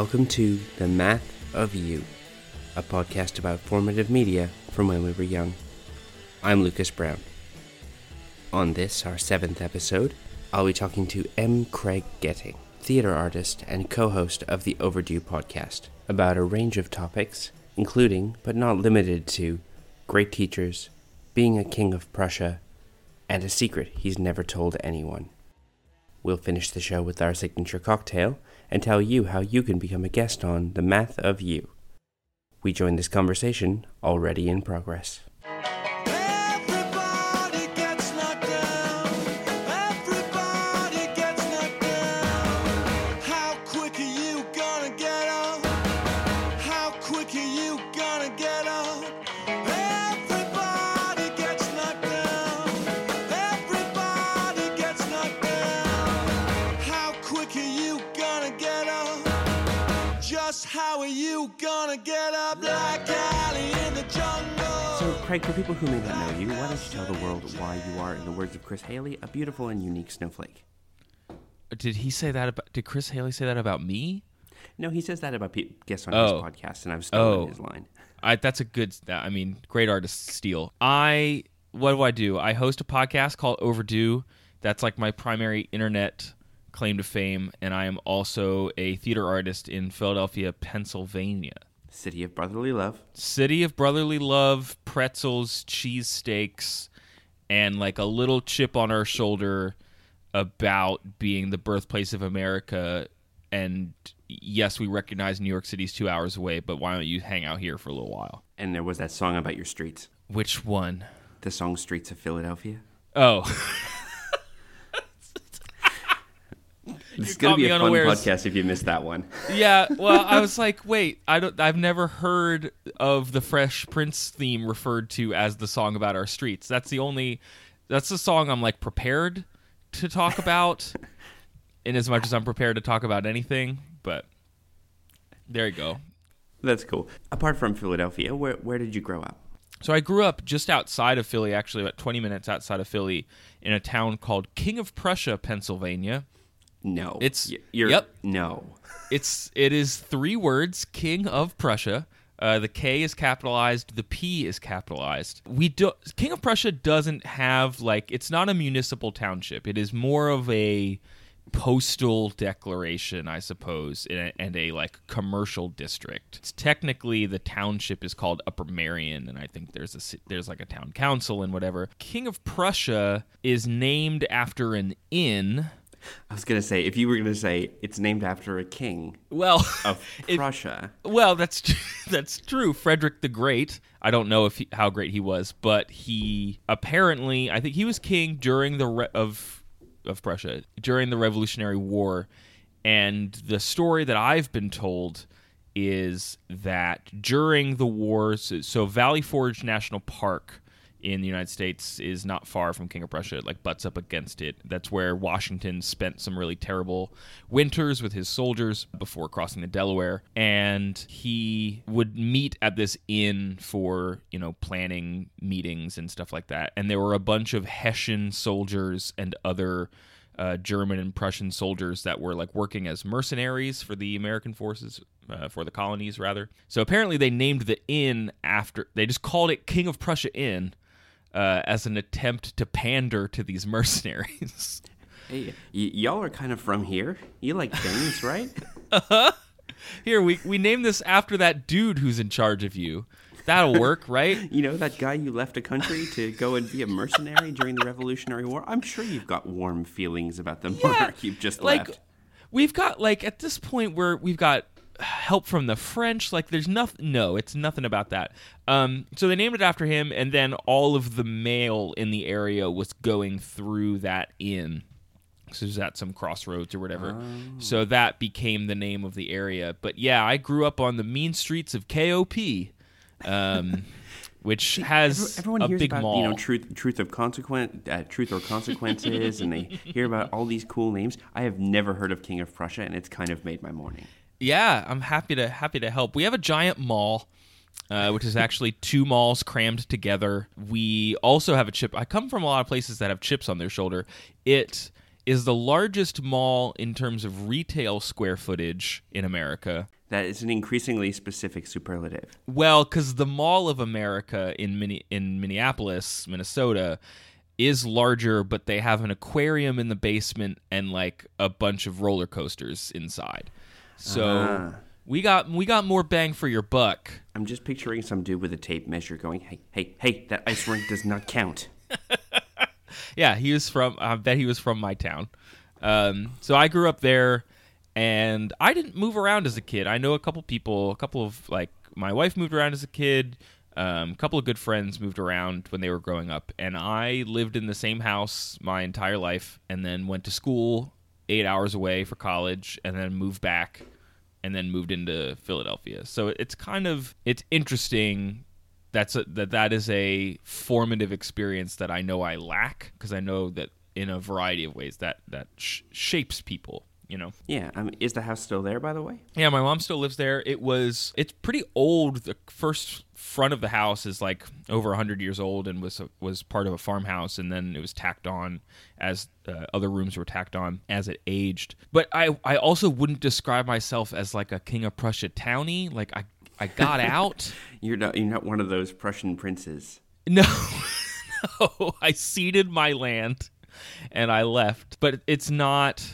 Welcome to The Math of You, a podcast about formative media from when we were young. I'm Lucas Brown. On this, our seventh episode, I'll be talking to M. Craig Getting, theater artist and co host of the Overdue podcast, about a range of topics, including, but not limited to, great teachers, being a king of Prussia, and a secret he's never told anyone. We'll finish the show with our signature cocktail and tell you how you can become a guest on The Math of You. We join this conversation already in progress. So, Craig, for people who may not know you, why don't you tell the world why you are, in the words of Chris Haley, a beautiful and unique snowflake? Did he say that about? Did Chris Haley say that about me? No, he says that about pe- guests on Oh. his podcast, and I've stolen Oh. his line. I, that's a good. I mean, great artist steal. I what do I do? I host a podcast called Overdue. That's like my primary internet claim to fame, and I am also a theater artist in Philadelphia, Pennsylvania. City of Brotherly Love. City of brotherly love, pretzels, cheesesteaks, and like a little chip on our shoulder about being the birthplace of America. And yes, we recognize New York City's two hours away, but why don't you hang out here for a little while? And there was that song about your streets. Which one? The song Streets of Philadelphia. Oh, This is going to be a fun unawares. podcast if you missed that one. yeah. Well, I was like, wait, I don't. I've never heard of the Fresh Prince theme referred to as the song about our streets. That's the only. That's the song I'm like prepared to talk about, in as much as I'm prepared to talk about anything. But there you go. That's cool. Apart from Philadelphia, where, where did you grow up? So I grew up just outside of Philly, actually about 20 minutes outside of Philly, in a town called King of Prussia, Pennsylvania. No. It's- you're, yep. No. It's it is three words, King of Prussia. Uh, the K is capitalized, the P is capitalized. We do King of Prussia doesn't have like it's not a municipal township. It is more of a postal declaration, I suppose, and a, and a like commercial district. It's technically the township is called Upper Merion, and I think there's a there's like a town council and whatever. King of Prussia is named after an inn. I was going to say, if you were going to say it's named after a king Well, of if- Prussia, Well, that's that's true. Frederick the Great. I don't know if he, how great he was, but he apparently, I think he was king during the re- of of Prussia during the Revolutionary War, and the story that I've been told is that during the war, so, so Valley Forge National Park in the United States is not far from King of Prussia. It like butts up against it. That's where Washington spent some really terrible winters with his soldiers before crossing the Delaware. And he would meet at this inn for, you know, planning meetings and stuff like that. And there were a bunch of Hessian soldiers and other uh, German and Prussian soldiers that were like working as mercenaries for the American forces, uh, for the colonies rather. So apparently they named the inn after, they just called it King of Prussia Inn uh, as an attempt to pander to these mercenaries. hey, y- y'all are kind of from here. You like things, right? uh-huh. Here, we, we named this after that dude who's in charge of you. That'll work, right? You know that guy you left a country to go and be a mercenary during the Revolutionary War? I'm sure you've got warm feelings about the monarch you've just like left. we've got like at this point where we've got help from the french like there's nothing no it's nothing about that. Um so they named it after him and then all of the mail in the area was going through that inn. So it was at some crossroads or whatever. So that became the name of the area. But yeah i grew up on the mean streets of kop um which has Everyone a hears big about mall. you know truth, truth of consequent, uh, truth or consequences, and they hear about all these cool names. I have never heard of King of Prussia, and it's kind of made my morning. Yeah, I'm happy to happy to help. We have a giant mall, uh, which is actually two malls crammed together. We also have a chip. I come from a lot of places that have chips on their shoulder. It is the largest mall in terms of retail square footage in America. That is an increasingly specific superlative. Well, because the Mall of America in Minne- in Minneapolis, Minnesota, is larger, but they have an aquarium in the basement and like a bunch of roller coasters inside. So Ah. we got we got more bang for your buck. I'm just picturing some dude with a tape measure going, "Hey, hey, hey, that ice rink does not count." Yeah, he was from. I bet he was from my town. Um, so I grew up there, and I didn't move around as a kid. I know a couple people, a couple of like my wife moved around as a kid. Um, a couple of good friends moved around when they were growing up, and I lived in the same house my entire life, and then went to school eight hours away for college, and then moved back, and then moved into Philadelphia. So it's kind of it's interesting that's a, that that is a formative experience that I know I lack because I know that in a variety of ways that that sh- shapes people. You know. Yeah, is the house still there, by the way? Yeah, my mom still lives there. It was it's pretty old. The first front of the house is like over 100 years old and was was part of a farmhouse and then it was tacked on as uh, other rooms were tacked on as it aged. But I I also wouldn't describe myself as like a King of Prussia townie. Like I I got out. You're not. You're not one of those Prussian princes. No, no, I ceded my land and I left. But it's not,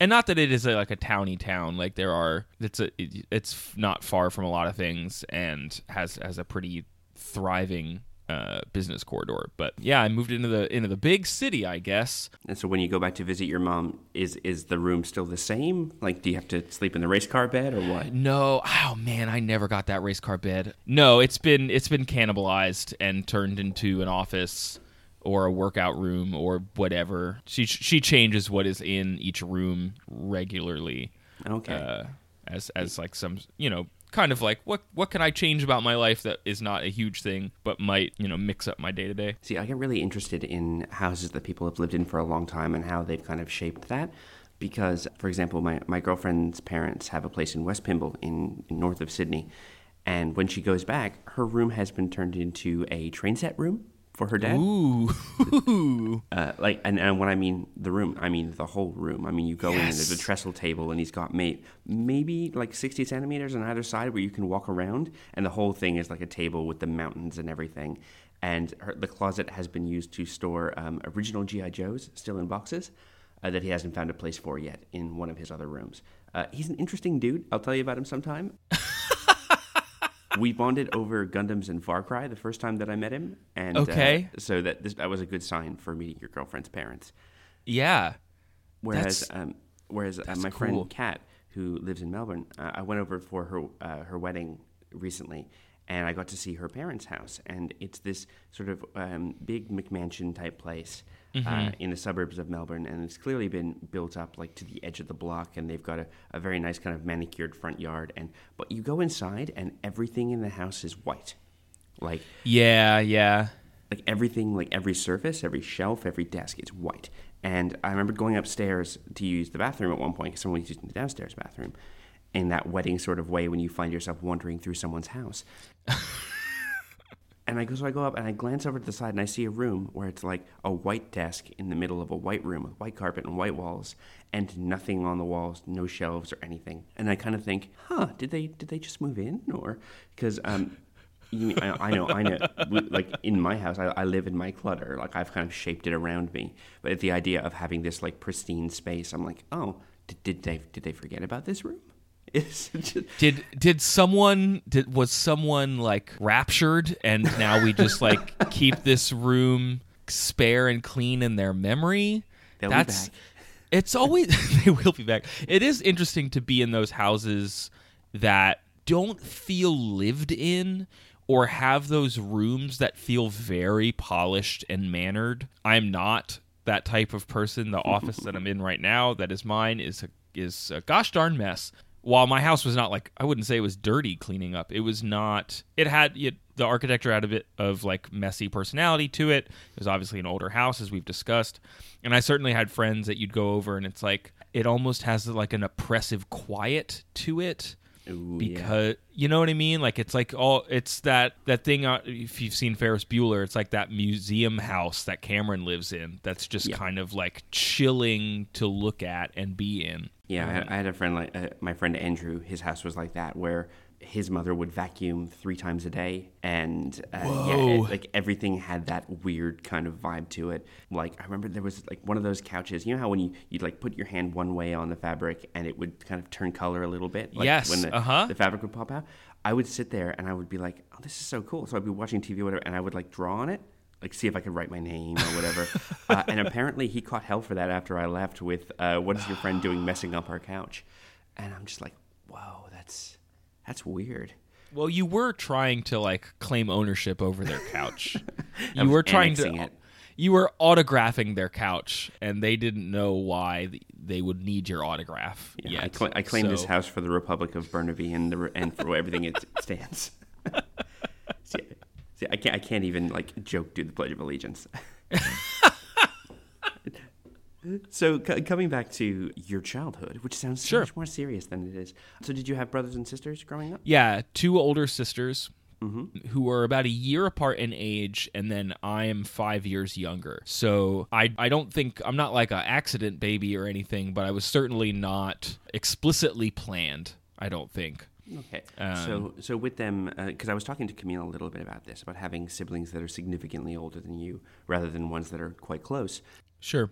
and not that it is a, like a towny town. Like there are, it's a, it- it's not far from a lot of things and has has a pretty thriving uh, business corridor. But yeah, I moved into the into the big city, I guess. And so when you go back to visit your mom, is is the room still the same? Like, do you have to sleep in the race car bed or what? No, oh man, I never got that race car bed. No, it's been it's been cannibalized and turned into an office or a workout room or whatever. She she changes what is in each room regularly. Okay. Uh, as as like some you know kind of like what what can I change about my life that is not a huge thing but might you know mix up my day to day. See, I get really interested in houses that people have lived in for a long time and how they've kind of shaped that. Because, for example, my, my girlfriend's parents have a place in West Pymble in, in north of Sydney. And when she goes back, her room has been turned into a train set room for her dad. Ooh, Uh, like, and, and when I mean the room, I mean the whole room. I mean, you go in and there's a trestle table, and he's got made maybe like 60 centimeters on either side where you can walk around, and the whole thing is like a table with the mountains and everything. And her, the closet has been used to store um, original GI Joes still in boxes uh, that he hasn't found a place for yet in one of his other rooms. Uh, he's an interesting dude. I'll tell you about him sometime. we bonded over Gundams and Far Cry the first time that I met him, and Okay. uh, so that this, that was a good sign for meeting your girlfriend's parents. yeah. Whereas, um, whereas uh, my cool. friend Kat, who lives in Melbourne, uh, I went over for her uh, her wedding recently, and I got to see her parents' house, and it's this sort of um, big McMansion type place. Mm-hmm. Uh, in the suburbs of Melbourne, and it's clearly been built up like to the edge of the block, and they've got a, a very nice kind of manicured front yard. And but you go inside, and everything in the house is white, like Yeah, yeah. like everything, like every surface, every shelf, every desk it's white. And I remember going upstairs to use the bathroom at one point because someone was using the downstairs bathroom in that wedding sort of way when you find yourself wandering through someone's house. and I go, so I go up and I glance over to the side and I see a room where it's like a white desk in the middle of a white room with white carpet and white walls and nothing on the walls, no shelves or anything. And I kind of think, huh, did they did they just move in or because um, you mean, I, I know, I know. Like in my house, I, I live in my clutter. Like I've kind of shaped it around me. But the idea of having this like pristine space, I'm like, oh, did, did they did they forget about this room? Did did someone did was someone like raptured and now we just like keep this room spare and clean in their memory? They'll be That's back. it's always they will be back. It is interesting to be in those houses that don't feel lived in or have those rooms that feel very polished and mannered. I'm not that type of person. The office that I'm in right now, that is mine, is a, is a gosh darn mess. While my house was not like I wouldn't say it was dirty cleaning up. It was not. It had it, the architecture had a bit of like messy personality to it. It was obviously an older house, as we've discussed, and I certainly had friends that you'd go over and it's like it almost has like an oppressive quiet to it Ooh, yeah. because you know what I mean. Like it's like all it's that that thing. Uh, if you've seen Ferris Bueller, it's like that museum house that Cameron lives in. That's just Yeah. kind of like chilling to look at and be in. Yeah, I, had, I had a friend like uh, my friend Andrew. His house was like that, where his mother would vacuum three times a day, and uh, yeah, it- like everything had that weird kind of vibe to it. Like I remember there was like one of those couches. You know how when you you'd like put your hand one way on the fabric and it would kind of turn color a little bit. Like Yes, when the, uh-huh. the fabric would pop out. I would sit there and I would be like, "Oh, this is so cool." So I'd be watching TV or whatever, and I would like draw on it. Like see if I could write my name or whatever, uh, and apparently he caught hell for that after I left with uh, "What is your friend doing messing up our couch?" And I'm just like, "Whoa, that's that's weird." Well, you were trying to like claim ownership over their couch. You were trying to. it. You were autographing their couch, and they didn't know why they would need your autograph. Yeah, yet. I, cl- I claim this house for the Republic of Burnaby and the and for everything it stands. see, see, I can't I can't even like joke do the Pledge of Allegiance. So c- coming back to your childhood, which sounds so Sure. much more serious than it is. So did you have brothers and sisters growing up? Yeah, two older sisters Mm-hmm. who are about a year apart in age, and then I am five years younger. So I I don't think I'm not like an accident baby or anything, but I was certainly not explicitly planned. I don't think. Okay. Um, so, so with them, because I was talking to Camille a little bit about this, about having siblings that are significantly older than you, rather than ones that are quite close. Sure.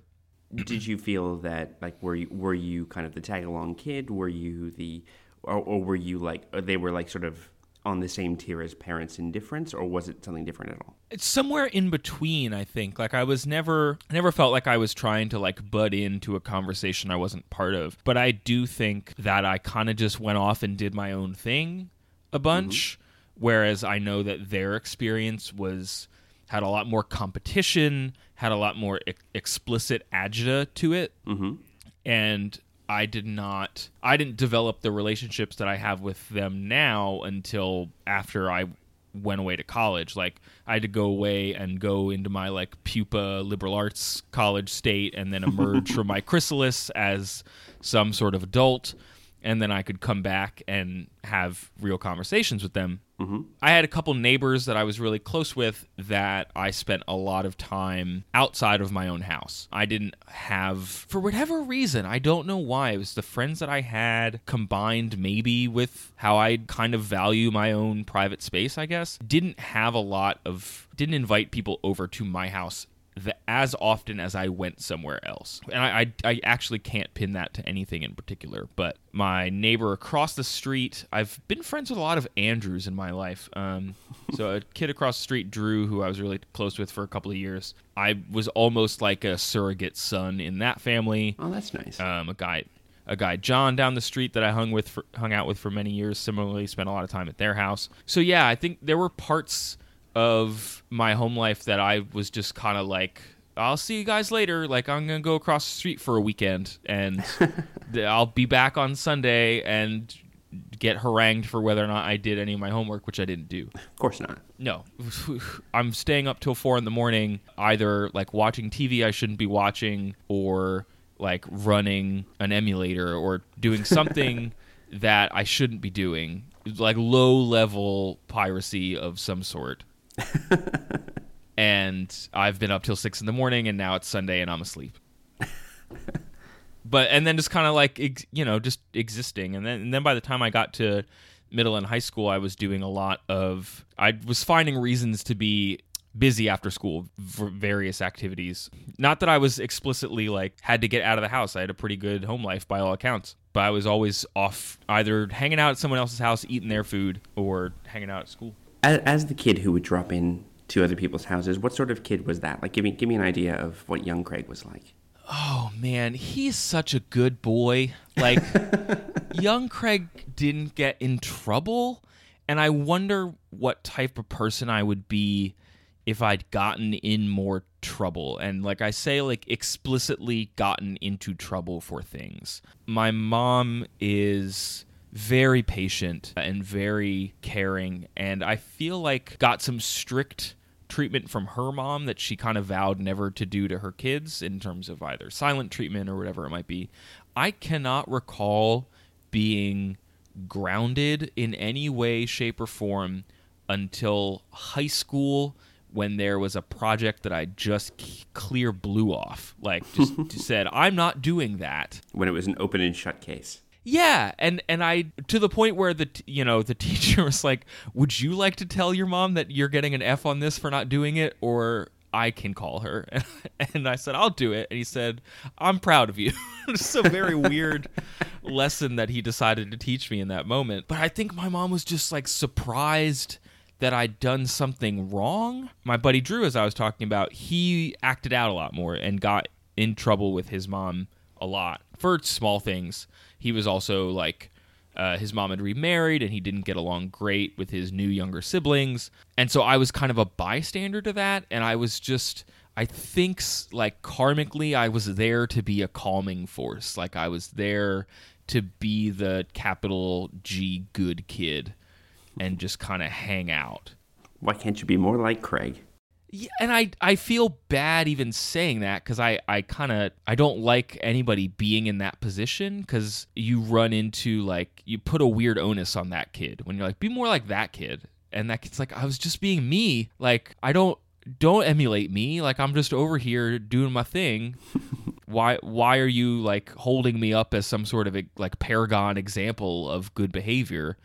Did you feel that, like, were you were you kind of the tag along kid? Were you the, or, or were you like, they were like sort of on the same tier as parents in difference, or was it something different at all? it's somewhere in between i think like i was never I never felt like i was trying to like butt into a conversation i wasn't part of but i do think that i kind of just went off and did my own thing a bunch mm-hmm. whereas i know that their experience was had a lot more competition had a lot more e- explicit agita to it. Mm-hmm. and I did not I didn't develop the relationships that I have with them now until after I went away to college. Like I had to go away and go into my like pupa liberal arts college state and then emerge from my chrysalis as some sort of adult. And then I could come back and have real conversations with them Mm-hmm. I had a couple neighbors that I was really close with that I spent a lot of time outside of my own house. I didn't have, for whatever reason, I don't know why. It was the friends that I had combined maybe with how I kind of value my own private space, I guess. Didn't have a lot of, didn't invite people over to my house the, as often as I went somewhere else. And I, I, I actually can't pin that to anything in particular. But my neighbor across the street, I've been friends with a lot of Andrews in my life. Um, so a kid across the street, Drew, who I was really close with for a couple of years, I was almost like a surrogate son in that family Oh, that's nice. um, a guy a guy John down the street that I hung with for, hung out with for many years similarly spent a lot of time at their house so yeah I think there were parts of my home life that I was just kind of like I'll see you guys later like I'm going to go across the street for a weekend and I'll be back on Sunday and get harangued for whether or not I did any of my homework which I didn't do of course not. no, I'm staying up till four in the morning, either like watching TV I shouldn't be watching, or like running an emulator, or doing something that I shouldn't be doing, like low level piracy of some sort. and I've been up till six in the morning, and now it's Sunday, and I'm asleep. but and then just kind of like ex- you know just existing. And then and then by the time I got to middle and high school I was doing a lot of I was finding reasons to be busy after school for various activities. Not that I was explicitly like had to get out of the house. I had a pretty good home life by all accounts. But I was always off either hanging out at someone else's house eating their food or hanging out at school As, as the kid who would drop in to other people's houses, what sort of kid was that? Like, give me give me an idea of what young Craig was like. Oh man, he's such a good boy. Like young Craig didn't get in trouble, and I wonder what type of person I would be if I'd gotten in more trouble. And like I say like explicitly gotten into trouble for things. My mom is very patient and very caring and I feel like got some strict treatment from her mom that she kind of vowed never to do to her kids in terms of either silent treatment or whatever it might be. I cannot recall being grounded in any way, shape, or form until high school when there was a project that I just clear blew off. Like, just, just said, I'm not doing that. When it was an open and shut case. Yeah, and and I to the point where the you know the teacher was like, "Would you like to tell your mom that you're getting an F on this for not doing it, or I can call her?" And I said, "I'll do it." And he said, "I'm proud of you." It's a very weird lesson that he decided to teach me in that moment. But I think my mom was just like surprised that I'd done something wrong. My buddy Drew, as I was talking about, he acted out a lot more and got in trouble with his mom a lot for small things. He was also like, uh, his mom had remarried and he didn't get along great with his new younger siblings. And so I was kind of a bystander to that. And I was just, I think, like karmically, I was there to be a calming force. Like I was there to be the capital G good kid and just kind of hang out. Why can't you be more like Craig? Yeah, and I I feel bad even saying that because I I kind of I don't like anybody being in that position because you run into like you put a weird onus on that kid when you're like be more like that kid. And that kid's like I was just being me. Like I don't don't emulate me. Like I'm just over here doing my thing. Why why are you like holding me up as some sort of like paragon example of good behavior?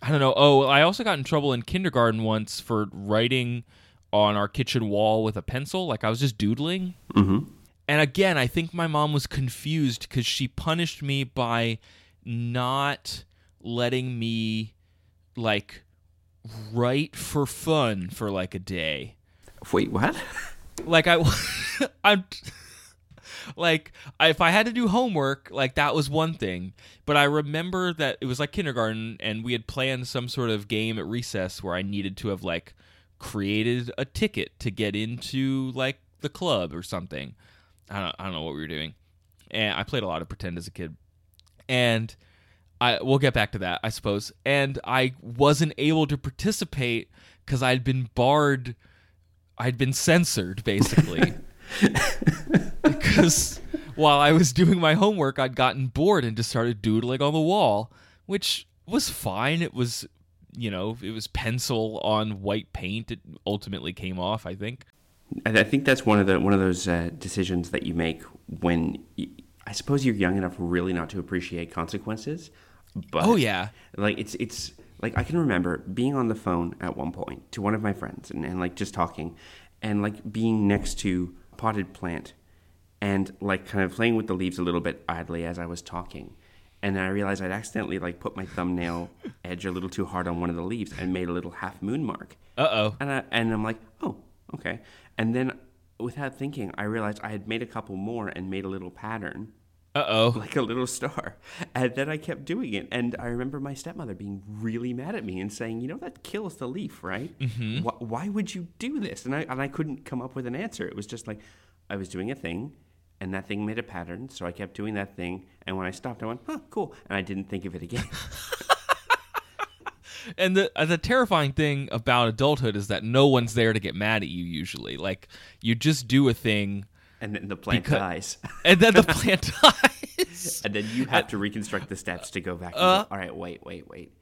I don't know. Oh, I also got in trouble in kindergarten once for writing on our kitchen wall with a pencil. Like I was just doodling. Mm-hmm. And again, I think my mom was confused because she punished me by not letting me like write for fun for like a day. Wait, what? Like I, I'm. Like if I had to do homework, like that was one thing. But I remember that it was like kindergarten, and we had planned some sort of game at recess where I needed to have like created a ticket to get into like the club or something. I don't, I don't know what we were doing, and I played a lot of pretend as a kid, and I we'll get back to that, I suppose. And I wasn't able to participate because I'd been barred. I'd been censored basically because while I was doing my homework, I'd gotten bored and just started doodling on the wall, which was fine. It was, you know, it was pencil on white paint. It ultimately came off, I think. I I think that's one of the one of those uh, decisions that you make when I suppose you're young enough really not to appreciate consequences. But Oh, yeah. like it's it's like I can remember being on the phone at one point to one of my friends and, and like just talking and like being next to a potted plant and like kind of playing with the leaves a little bit idly as I was talking. And then I realized I'd accidentally like put my thumbnail edge a little too hard on one of the leaves and made a little half moon mark. Uh oh. And I, and I'm like, oh, okay. And then without thinking, I realized I had made a couple more and made a little pattern, Uh oh. like a little star. And then I kept doing it. And I remember my stepmother being really mad at me and saying, you know, that kills the leaf, right? Mm-hmm. Why, why would you do this? And I, and I couldn't come up with an answer. It was just like, I was doing a thing. And that thing made a pattern, so I kept doing that thing. And when I stopped, I went, "Huh, cool," and I didn't think of it again. And the uh, the terrifying thing about adulthood is that no one's there to get mad at you usually. Like you just do a thing And then the plant Because- dies, and then the plant dies. and then you have to reconstruct the steps to go back. And Uh, go, All right, wait, wait, wait.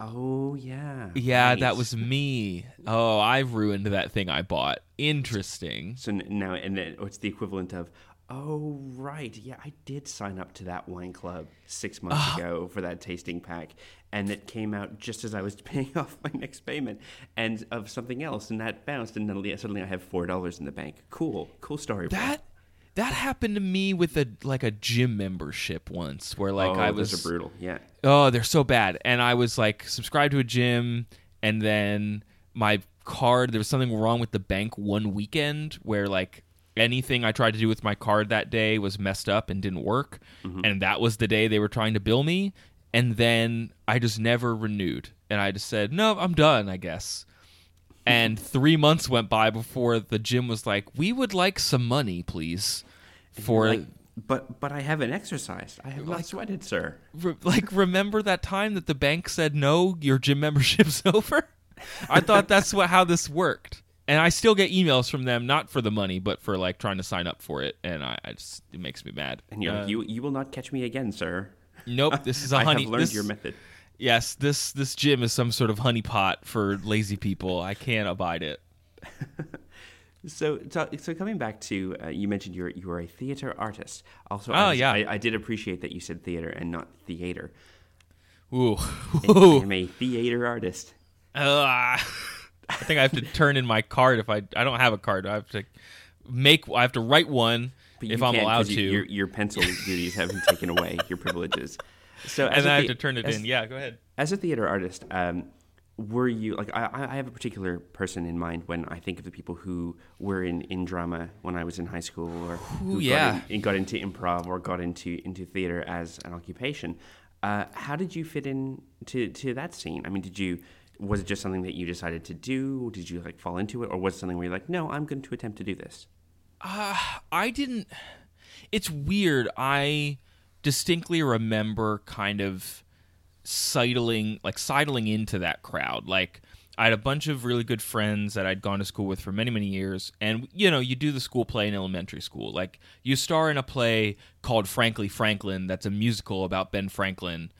Oh yeah, Yeah, right. that was me. Oh, I've ruined that thing I bought. Interesting. So now, and then it's the equivalent of, oh right, yeah, I did sign up to that wine club six months Ah. ago for that tasting pack, and it came out just as I was paying off my next payment, and of something else, and that bounced, and then suddenly I have four dollars in the bank. Cool, cool story. bro. That that happened to me with a like a gym membership once where like oh, I those was are brutal. Yeah, Oh, they're so bad. And I was like subscribed to a gym and then my card there was something wrong with the bank one weekend where like anything I tried to do with my card that day was messed up and didn't work. Mm-hmm. And that was the day they were trying to bill me. And then I just never renewed. And I just said, No, I'm done, I guess. And three months went by before the gym was like, We would like some money, please. For like, but but I haven't exercised. I have not sweated, sir. re- like remember that time that the bank said no your gym membership's over i thought that's what how this worked and i still get emails from them not for the money but for like trying to sign up for it and i, I just it makes me mad And you're Uh, like, you you will not catch me again, sir. nope this is a honey I have learned this, your method. Yes, this this gym is some sort of honeypot for lazy people. I can't abide it. So, so, so coming back to uh, you mentioned you're you are a theater artist. Also, Oh, I was- yeah. I, I did appreciate that you said theater and not theater. Ooh. I am a theater artist. Uh, I think I have to turn in my card if I I don't have a card. I have to make I have to write one if I'm allowed 'cause to. Your, your pencil duties have been taken away your privileges. So, as and I have to turn it as- in. Yeah, go ahead. As a theater artist, um, were you like I, I have a particular person in mind when I think of the people who were in, in drama when I was in high school, or who yeah. got, in, got into improv or got into into theater as an occupation. Uh, how did you fit in to, to that scene? I mean, did you was it just something that you decided to do? Did you like fall into it, or was it something where you're like, no, I'm going to attempt to do this? Uh, I didn't. It's weird. I distinctly remember kind of sidling, like sidling into that crowd. Like I had a bunch of really good friends that I'd gone to school with for many, many years, and you know, you do the school play in elementary school. Like you star in a play called Frankly Franklin, that's a musical about Ben Franklin,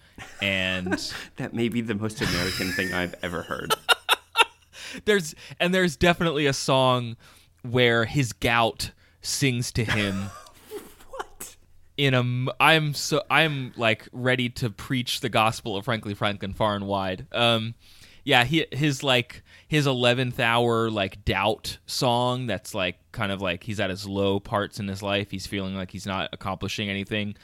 and. That may be the most American thing I've ever heard. there's and there's definitely a song where his gout sings to him what? in a, I'm so i'm like ready to preach the gospel of frankly franklin far and wide um yeah he his like his 11th hour like doubt song that's like kind of like he's at his low parts in his life he's feeling like he's not accomplishing anything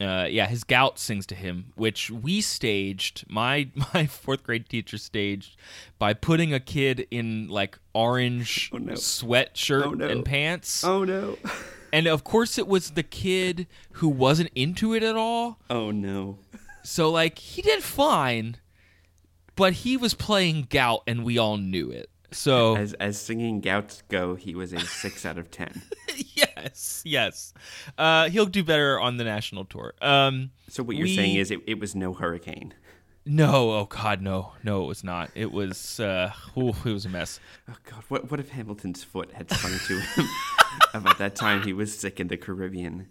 uh, yeah, his gout sings to him, which we staged. My my fourth grade teacher staged by putting a kid in like orange Oh, no. sweatshirt Oh, no. and pants, Oh no! and of course it was the kid who wasn't into it at all. Oh no! So like he did fine, but he was playing gout, and we all knew it. So As as singing gouts go, he was a six out of ten. yes, yes, uh, he'll do better on the national tour. Um, So what you're we- saying is it, it was no hurricane. No, oh God, no, no, it was not. It was, uh, ooh, it was a mess. Oh God! What what if Hamilton's foot had sung to him about that time he was sick in the Caribbean?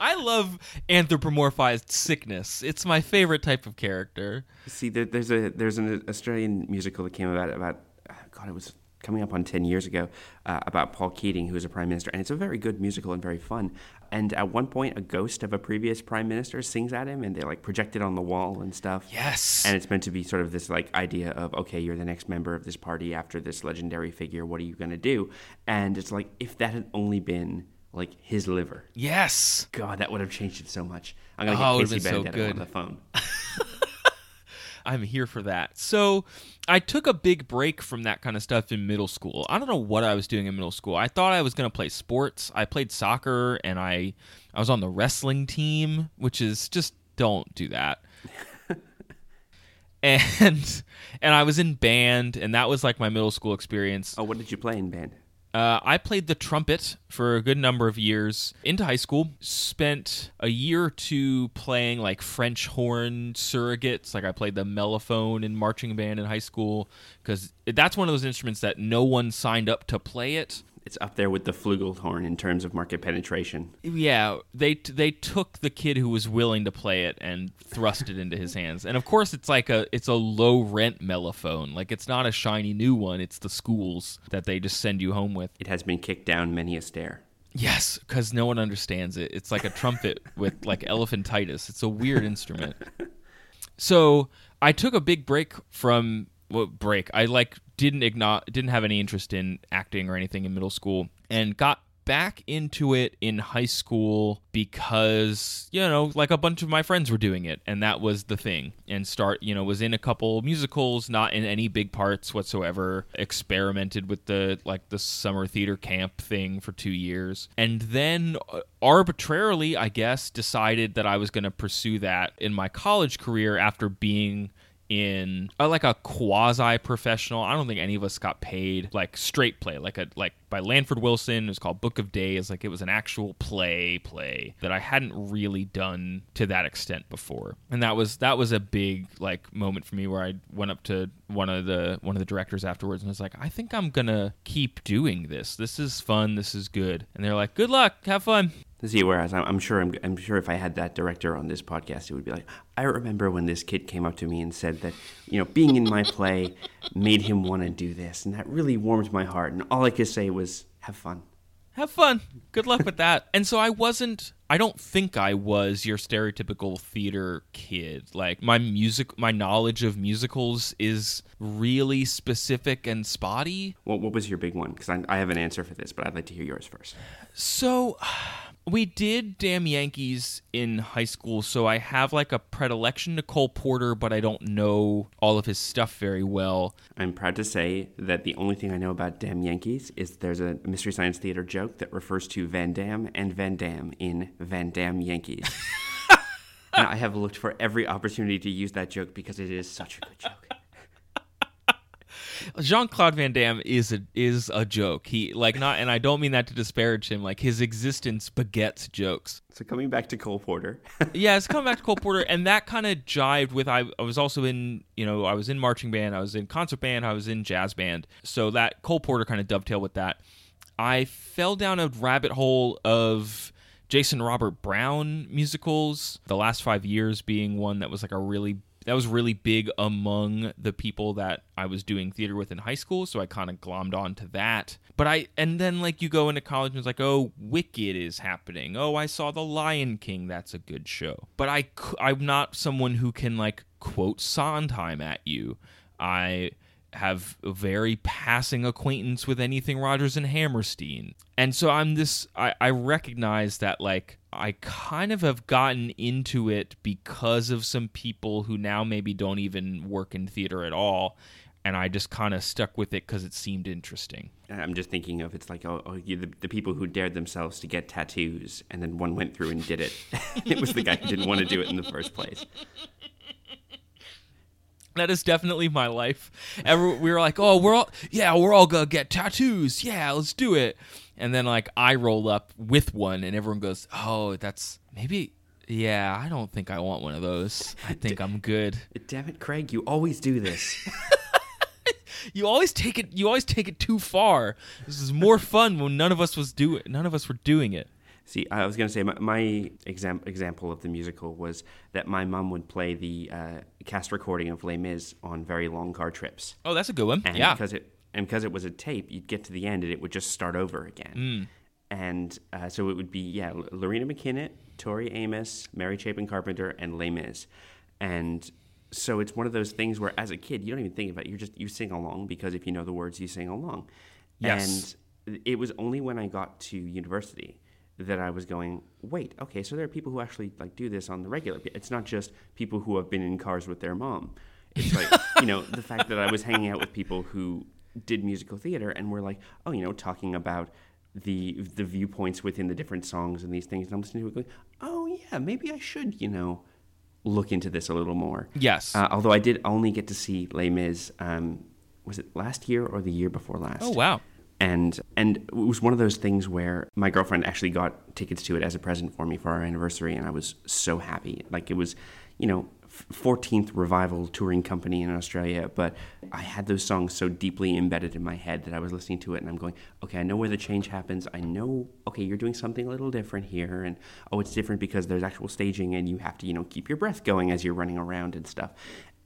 I love anthropomorphized sickness. It's my favorite type of character. See, there, there's a there's an Australian musical that came about about uh, God, it was coming up on ten years ago uh, about Paul Keating, who was a prime minister, and it's a very good musical and very fun. And at one point, a ghost of a previous prime minister sings at him, and they like project it on the wall and stuff. Yes. And it's meant to be sort of this like idea of okay, you're the next member of this party after this legendary figure. What are you gonna do? And it's like if that had only been like his liver. yes. God, that would have changed it so much. I'm gonna Oh, get Casey been so on good. the phone. I'm here for that. So I took a big break from that kind of stuff in middle school. I don't know what I was doing in middle school. I thought I was going to play sports. I played soccer and I I was on the wrestling team, which is just don't do that. and and I was in band and that was like my middle school experience. Oh, what did you play in band? Uh, I played the trumpet for a good number of years into high school. Spent a year or two playing like French horn surrogates. Like I played the mellophone in marching band in high school because that's one of those instruments that no one signed up to play it. It's up there with the flugelhorn in terms of market penetration. Yeah, they they took the kid who was willing to play it and thrust it into his hands. And of course, it's like a it's a low rent mellophone. Like it's not a shiny new one. It's the schools that they just send you home with. It has been kicked down many a stair. Yes, because no one understands it. It's like a trumpet with like elephantitis. It's a weird instrument. So I took a big break from well, break. I like didn't igno- didn't have any interest in acting or anything in middle school, and got back into it in high school because you know like a bunch of my friends were doing it and that was the thing and start you know was in a couple musicals not in any big parts whatsoever experimented with the like the summer theater camp thing for 2 years and then uh, arbitrarily I guess decided that I was going to pursue that in my college career after being in like a quasi professional. I don't think any of us got paid like straight play, like a like by Lanford Wilson. It was called Book of Days. Like it was an actual play play that I hadn't really done to that extent before, and that was that was a big like moment for me where I went up to one of the one of the directors afterwards and was like, I think I'm gonna keep doing this. This is fun. This is good. And they're like, Good luck. Have fun. See, whereas I'm, I'm sure I'm, I'm sure if I had that director on this podcast, it would be like, I remember when this kid came up to me and said that, you know, being in my play made him want to do this, and that really warmed my heart. And all I could say was, have fun. have fun. Good luck with that. And so I wasn't I don't think I was your stereotypical theater kid. Like my music my knowledge of musicals is really specific and spotty. What, what was your big one? Because I, I have an answer for this, but I'd like to hear yours first. So we did Damn Yankees in high school, so I have like a predilection to Cole Porter, but I don't know all of his stuff very well. I'm proud to say that the only thing I know about Damn Yankees is there's a Mystery Science Theater joke that refers to Van Damme and Van Damme in Van Damme Yankees. and I have looked for every opportunity to use that joke because it is such a good joke. Jean Claude Van Damme is a is a joke. He like not, and I don't mean that to disparage him. Like his existence begets jokes. So coming back to Cole Porter, yeah, it's coming back to Cole Porter, and that kind of jived with. I, I was also in, you know, I was in marching band, I was in concert band, I was in jazz band. So that Cole Porter kind of dovetailed with that. I fell down a rabbit hole of Jason Robert Brown musicals. The last five years being one that was like a really that was really big among the people that I was doing theater with in high school, so I kind of glommed on to that. But I and then like you go into college and it's like, "Oh, Wicked is happening. Oh, I saw The Lion King. That's a good show." But I, I'm not someone who can like quote Sondheim at you. I have a very passing acquaintance with anything Rodgers and Hammerstein. And so I'm this I, I recognize that like I kind of have gotten into it because of some people who now maybe don't even work in theater at all. And I just kind of stuck with it because it seemed interesting. I'm just thinking of it's like oh, oh you, the, the people who dared themselves to get tattoos, and then one went through and did it. it was the guy who didn't want to do it in the first place. That is definitely my life. Every, we were like, oh, we're all, yeah, we're all gonna get tattoos. Yeah, let's do it. And then like I roll up with one, and everyone goes, oh, that's maybe, yeah, I don't think I want one of those. I think I'm good. Damn it, Craig! You always do this. You always take it. You always take it too far. This is more fun when none of us was do None of us were doing it. See, I was going to say my, my exam, example of the musical was that my mom would play the uh, cast recording of Les Mis on very long car trips, Oh, that's a good one. and yeah. because it and because it was a tape, you'd get to the end and it would just start over again. Mm. And uh, so it would be yeah, L- Loreena McKennitt, Tori Amos, Mary Chapin Carpenter, and Les Mis, and so it's one of those things where as a kid you don't even think about it. You're just you sing along because if you know the words, you sing along. Yes. And it was only when I got to university that I was going, wait, okay, so there are people who actually like do this on the regular. It's not just people who have been in cars with their mom. It's like, you know, the fact that I was hanging out with people who did musical theater and were like, oh, you know, talking about the the viewpoints within the different songs and these things. And I'm listening to it going, oh yeah, maybe I should, you know, look into this a little more. Yes. Uh, although I did only get to see Les Mis, um, was it last year or the year before last? oh wow. and and it was one of those things where my girlfriend actually got tickets to it as a present for me for our anniversary and i was so happy like it was you know 14th revival touring company in australia but i had those songs so deeply embedded in my head that i was listening to it and i'm going okay i know where the change happens i know okay you're doing something a little different here and oh it's different because there's actual staging and you have to you know keep your breath going as you're running around and stuff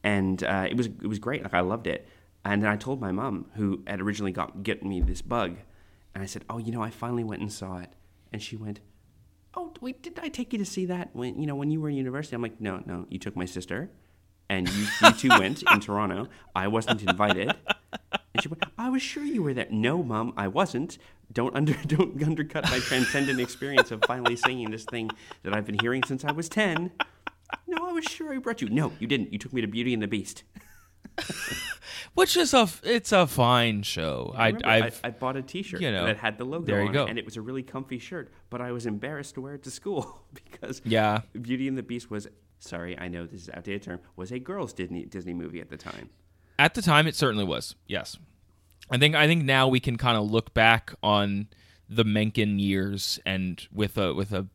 and uh, it was it was great like i loved it and then I told my mom, who had originally got get me this bug, and I said, "Oh, you know, I finally went and saw it." And she went, "Oh, wait, did I take you to see that when you know when you were in university?" I'm like, "No, no, you took my sister, and you, you two went in Toronto. I wasn't invited." And she went, "I was sure you were there." No, mom, I wasn't. Don't under don't undercut my transcendent experience of finally singing this thing that I've been hearing since I was ten. No, I was sure I brought you. No, you didn't. You took me to Beauty and the Beast. Which is a it's a fine show. I I, I bought a T-shirt you know, that had the logo there you on go. it, and it was a really comfy shirt. But I was embarrassed to wear it to school because Yeah. Beauty and the Beast was sorry, I know this is an outdated term was a girls Disney Disney movie at the time. At the time, it certainly was. Yes, I think I think now we can kind of look back on the Menken years and with a with a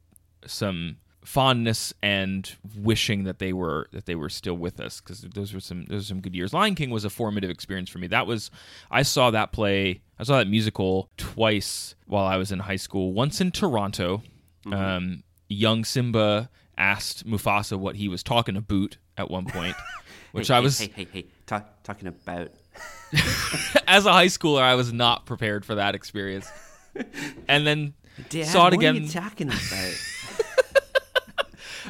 some fondness and wishing that they were that they were still with us because those were some those were some good years. Lion King was a formative experience for me. That was I saw that play I saw that musical twice while I was in high school. Once in Toronto Um, young Simba asked Mufasa what he was talking about at one point, which Hey, I was Hey, hey, hey. Talk, talking about. as a high schooler, I was not prepared for that experience. And then Dad, saw it what are again. you talking about?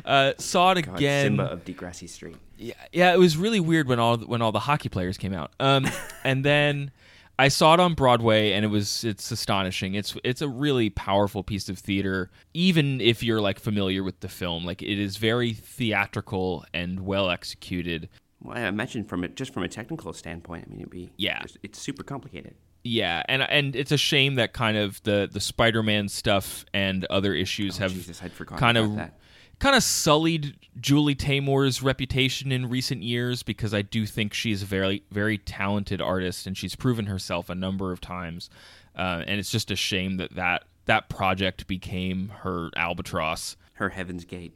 uh, saw it God, again. Simba of Degrassi Street. Yeah, yeah, it was really weird when all when all the hockey players came out. Um, and then I saw it on Broadway, and it was it's astonishing. It's it's a really powerful piece of theater, even if you're like familiar with the film. Like it is very theatrical and well executed. Well, I imagine from it, just from a technical standpoint, I mean, it'd be Yeah. just- it's super complicated. Yeah, and and it's a shame that kind of the the Spider-Man stuff and other issues Oh, have Jesus, I'd kind of that. Kind of sullied Julie Taymor's reputation in recent years because I do think she's a very very talented artist and she's proven herself a number of times, uh, and it's just a shame that that that project became her albatross. Her Heaven's Gate.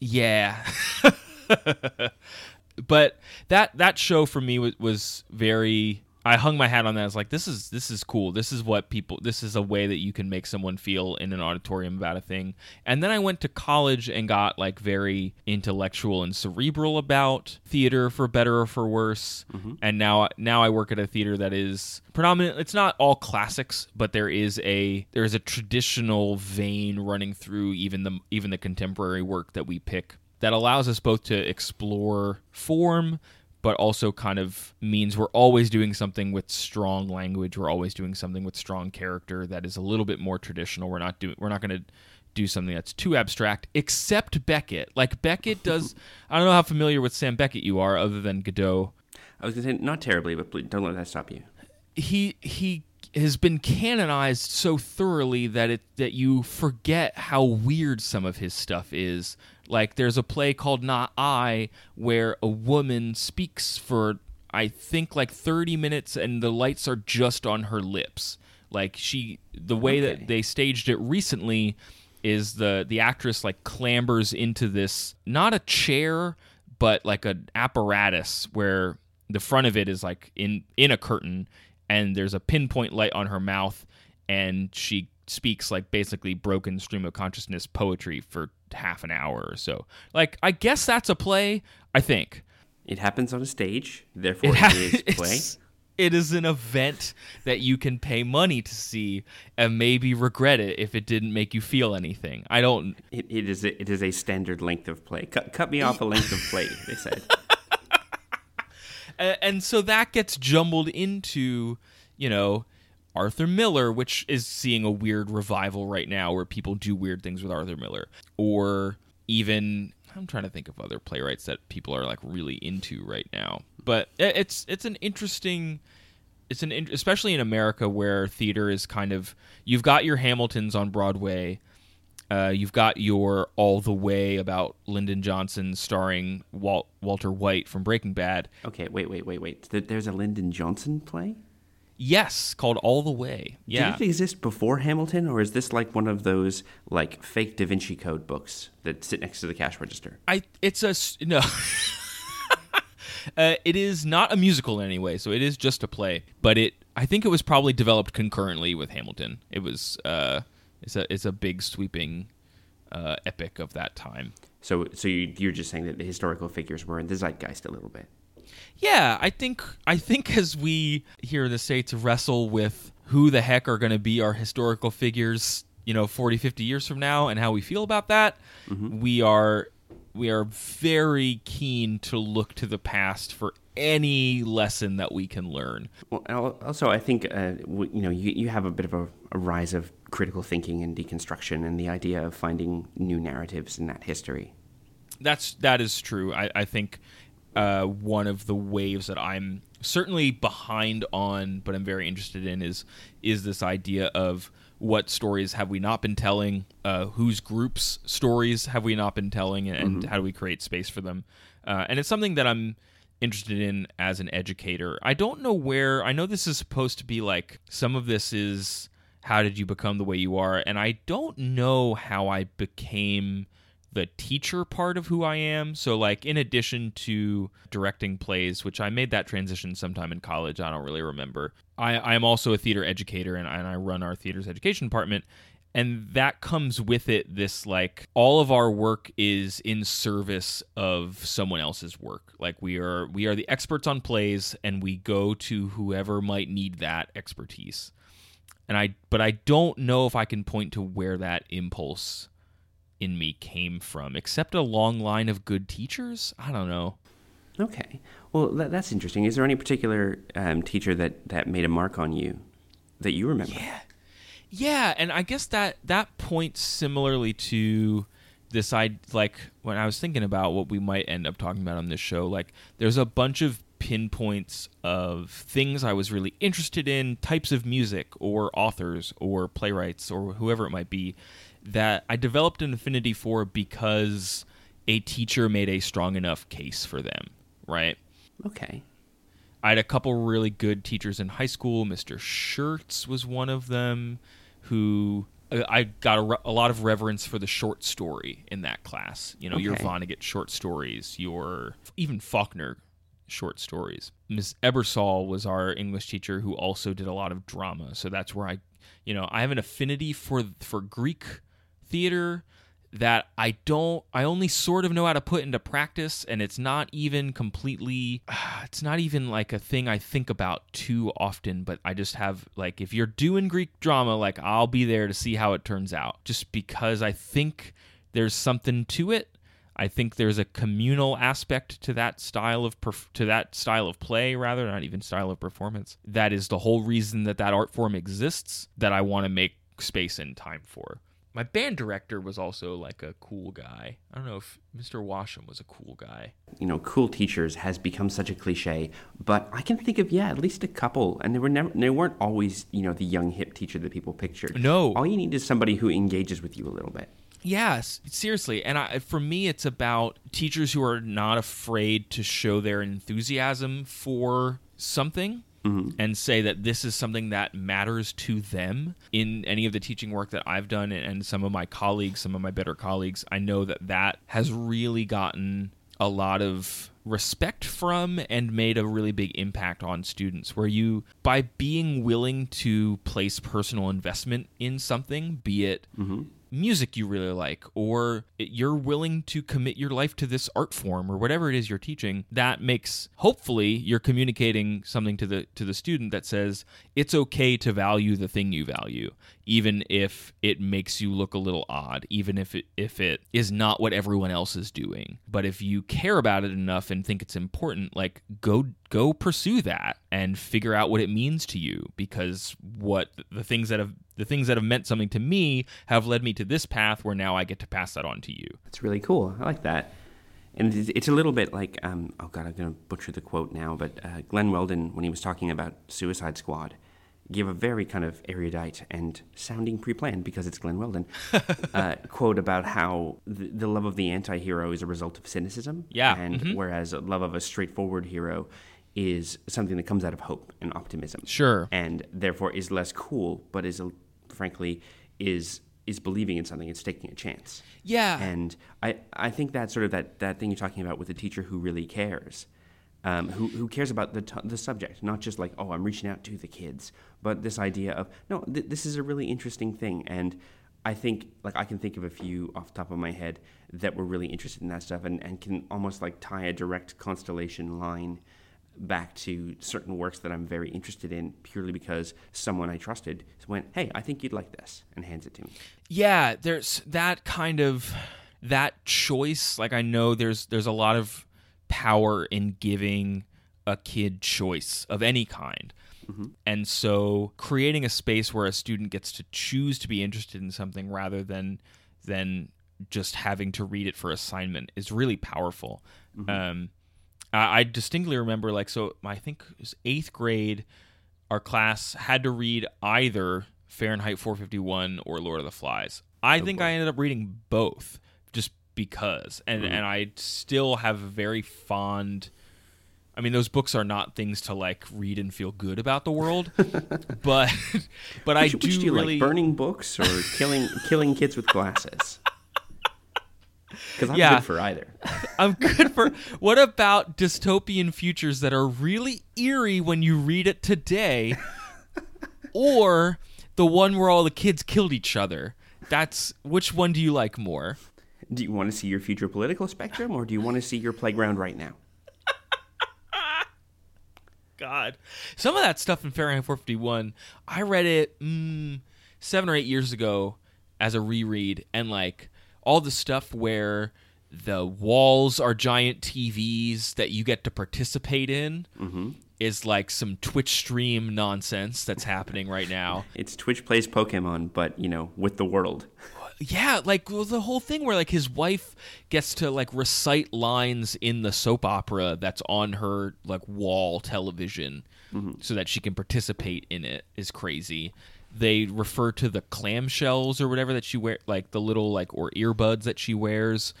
Yeah. but that that show for me was, was very I hung my hat on that. I was like, this is this is cool. This is what people. This is a way that you can make someone feel in an auditorium about a thing. And then I went to college and got like very intellectual and cerebral about theater, for better or for worse. Mm-hmm. And now now I work at a theater that is predominant. It's not all classics, but there is a there is a traditional vein running through even the even the contemporary work that we pick that allows us both to explore form but also kind of means we're always doing something with strong language we're always doing something with strong character that is a little bit more traditional we're not doing we're not going to do something that's too abstract except Beckett like Beckett does I don't know how familiar with Sam Beckett you are other than Godot I was going to say, not terribly, but please, don't let that stop you. he he has been canonized so thoroughly that it that you forget how weird some of his stuff is. Like there's a play called Not I where a woman speaks for I think like 30 minutes and the lights are just on her lips. Like she the way Okay. that they staged it recently is the the actress like clambers into this not a chair but like an apparatus where the front of it is like in in a curtain and there's a pinpoint light on her mouth and she speaks like basically broken stream of consciousness poetry for half an hour or so like i guess that's a play i think It happens on a stage, therefore it, ha- is play. it's- an event that you can pay money to see and maybe regret it if it didn't make you feel anything i don't It, it is a, it is a standard length of play. Cut, cut me off a length of play. They said. And so that gets jumbled into you know arthur miller which is seeing a weird revival right now where people do weird things with arthur miller or even i'm trying to think of other playwrights that people are like really into right now but it's it's an interesting it's an especially in america where theater is kind of you've got your hamiltons on broadway uh, you've got your All the Way about Lyndon Johnson starring Walt- Walter White from Breaking Bad. Okay, wait, wait, wait, wait. There's a Lyndon Johnson play? Yes, called All the Way. Yeah. Did it exist before Hamilton, or is this like one of those like fake Da Vinci Code books that sit next to the cash register? I it's a no. uh, it is not a musical in any way, so it is just a play. But it, I think it was probably developed concurrently with Hamilton. It was, uh, it's a it's a big sweeping uh, epic of that time. So, so you, you're just saying that the historical figures were in the zeitgeist a little bit. Yeah, I think I think as we here in the states wrestle with who the heck are going to be our historical figures, you know, 40, 50 years from now and how we feel about that, we are we are very keen to look to the past for any lesson that we can learn. Well, also, I think uh, you know you, you have a bit of a, a rise of critical thinking and deconstruction, and the idea of finding new narratives in that history. That's that is true. I, I think uh, one of the waves that I'm certainly behind on, but I'm very interested in is is this idea of what stories have we not been telling, uh, whose groups stories have we not been telling, and how do we create space for them? Uh, and it's something that I'm interested in as an educator. I don't know where. I know this is supposed to be like some of this is how did you become the way you are, and I don't know how I became the teacher part of who I am. So, like, in addition to directing plays, which I made that transition sometime in college, I don't really remember. I, I am also a theater educator and, and I run our theater's education department. and that comes with it this like all of our work is in service of someone else's work like we are we are the experts on plays and we go to whoever might need that expertise and i but i don't know if i can point to where that impulse in me came from except a long line of good teachers i don't know Okay. Well, that, that's interesting. Is there any particular um, teacher that, that made a mark on you that you remember? Yeah. Yeah, and I guess that that points similarly to this I like when I was thinking about what we might end up talking about on this show, like there's a bunch of pinpoints of things I was really interested in, types of music or authors or playwrights or whoever it might be that I developed an affinity for because a teacher made a strong enough case for them, right? Okay. I had a couple really good teachers in high school. Mr. Schertz was one of them who uh, I got a, re- a lot of reverence for the short story in that class. You know, your Okay. Vonnegut short stories, your even Faulkner short stories. Miss Ebersol was our English teacher who also did a lot of drama. So that's where I, you know, I have an affinity for for Greek theater that I don't I only sort of know how to put into practice and it's not even completely it's not even like a thing I think about too often but I just have like if you're doing Greek drama like I'll be there to see how it turns out. Just because I think there's something to it I think there's a communal aspect to that style of perf- to that style of play rather not even style of performance that is the whole reason that that art form exists that I want to make space and time for my band director was also like a cool guy. I don't know if Mr. Washam was a cool guy. You know, cool teachers has become such a cliche, but I can think of yeah, at least a couple, and they were never, they weren't always you know the young hip teacher that people pictured. No. all you need is somebody who engages with you a little bit. Yes, seriously. And I, for me, it's about teachers who are not afraid to show their enthusiasm for something Mm-hmm. and say that this is something that matters to them in any of the teaching work that I've done and, some of my colleagues, some of my better colleagues. I know that that has really gotten a lot of respect from and made a really big impact on students where you by being willing to place personal investment in something be it mm-hmm. Music you really like or you're willing to commit your life to this art form or whatever it is you're teaching that makes hopefully you're communicating something to the to the student that says it's okay to value the thing you value even if it makes you look a little odd even if it if it is not what everyone else is doing. But if you care about it enough and think it's important like go go pursue that and figure out what it means to you because what the things that have the things that have meant something to me have led me to this path where now I get to pass that on to you. It's really cool. I like that. And it's, a little bit like, um, oh God, I'm going to butcher the quote now, but uh, Glenn Weldon, when he was talking about Suicide Squad, gave a very kind of erudite and sounding pre planned, because it's Glenn Weldon, uh, quote about how the, the love of the anti hero is a result of cynicism. Yeah, And whereas love of a straightforward hero is something that comes out of hope and optimism. Sure. And therefore is less cool, but is, a, frankly, is is believing in something, it's taking a chance. Yeah. And I, I think that sort of that, that thing you're talking about with a teacher who really cares, um, who, who cares about the, t- the subject, not just like, oh, I'm reaching out to the kids, but this idea of, no, th- this is a really interesting thing. And I think, like, I can think of a few off the top of my head that were really interested in that stuff and, and can almost like tie a direct constellation line back to certain works that I'm very interested in purely because someone I trusted went, hey, I think you'd like this, and hands it to me. yeah there's that kind of that choice like i know there's there's a lot of power in giving a kid choice of any kind. And so creating a space where a student gets to choose to be interested in something rather than than just having to read it for assignment is really powerful. Um I, I distinctly remember like so I think it was eighth grade our class had to read either Fahrenheit 451 or Lord of the Flies. I think I ended up reading both just because. And hmm. and I still have a very fond I mean those books are not things to like read and feel good about the world, but but I Which, do which do you really like, burning books or killing killing kids with glasses? Because I'm Yeah. good for either. I'm good for. What about dystopian futures that are really eerie when you read it today, or the one where all the kids killed each other? That's which one do you like more? Do you want to see your future political spectrum, or do you want to see your playground right now? God, some of that stuff in Fahrenheit 451, I read it mm, seven or eight years ago as a reread, and like all the stuff where the walls are giant TVs that you get to participate in mm-hmm. is like some Twitch stream nonsense that's happening right now. It's Twitch plays Pokemon, but you know, with the world. Yeah, like the whole thing where like his wife gets to like recite lines in the soap opera that's on her like wall television mm-hmm. so that she can participate in it is crazy. They refer to the clamshells or whatever that she wear like the little like or earbuds that she wears.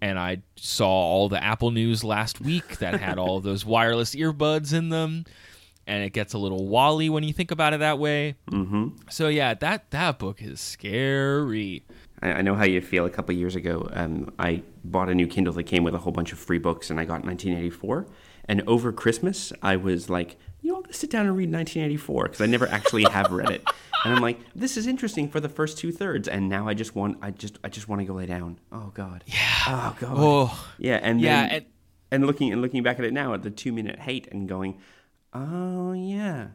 And I saw all the Apple news last week that had all of those wireless earbuds in them. And it gets a little wally when you think about it that way. Mm-hmm. So yeah, that that book is scary. I, I know how you feel. A couple years ago, um, I bought a new Kindle that came with a whole bunch of free books, and I got 1984. And over Christmas, I was like, you know, I'm gonna sit down and read 1984 because I never actually have read it. And I'm like, this is interesting for the first two thirds, and now I just want, I just, I just want to go lay down. Oh God. Yeah. Oh God. Oh. Yeah, and Yeah, then, and- and looking and looking back at it now at the two minute hate and going, oh yeah,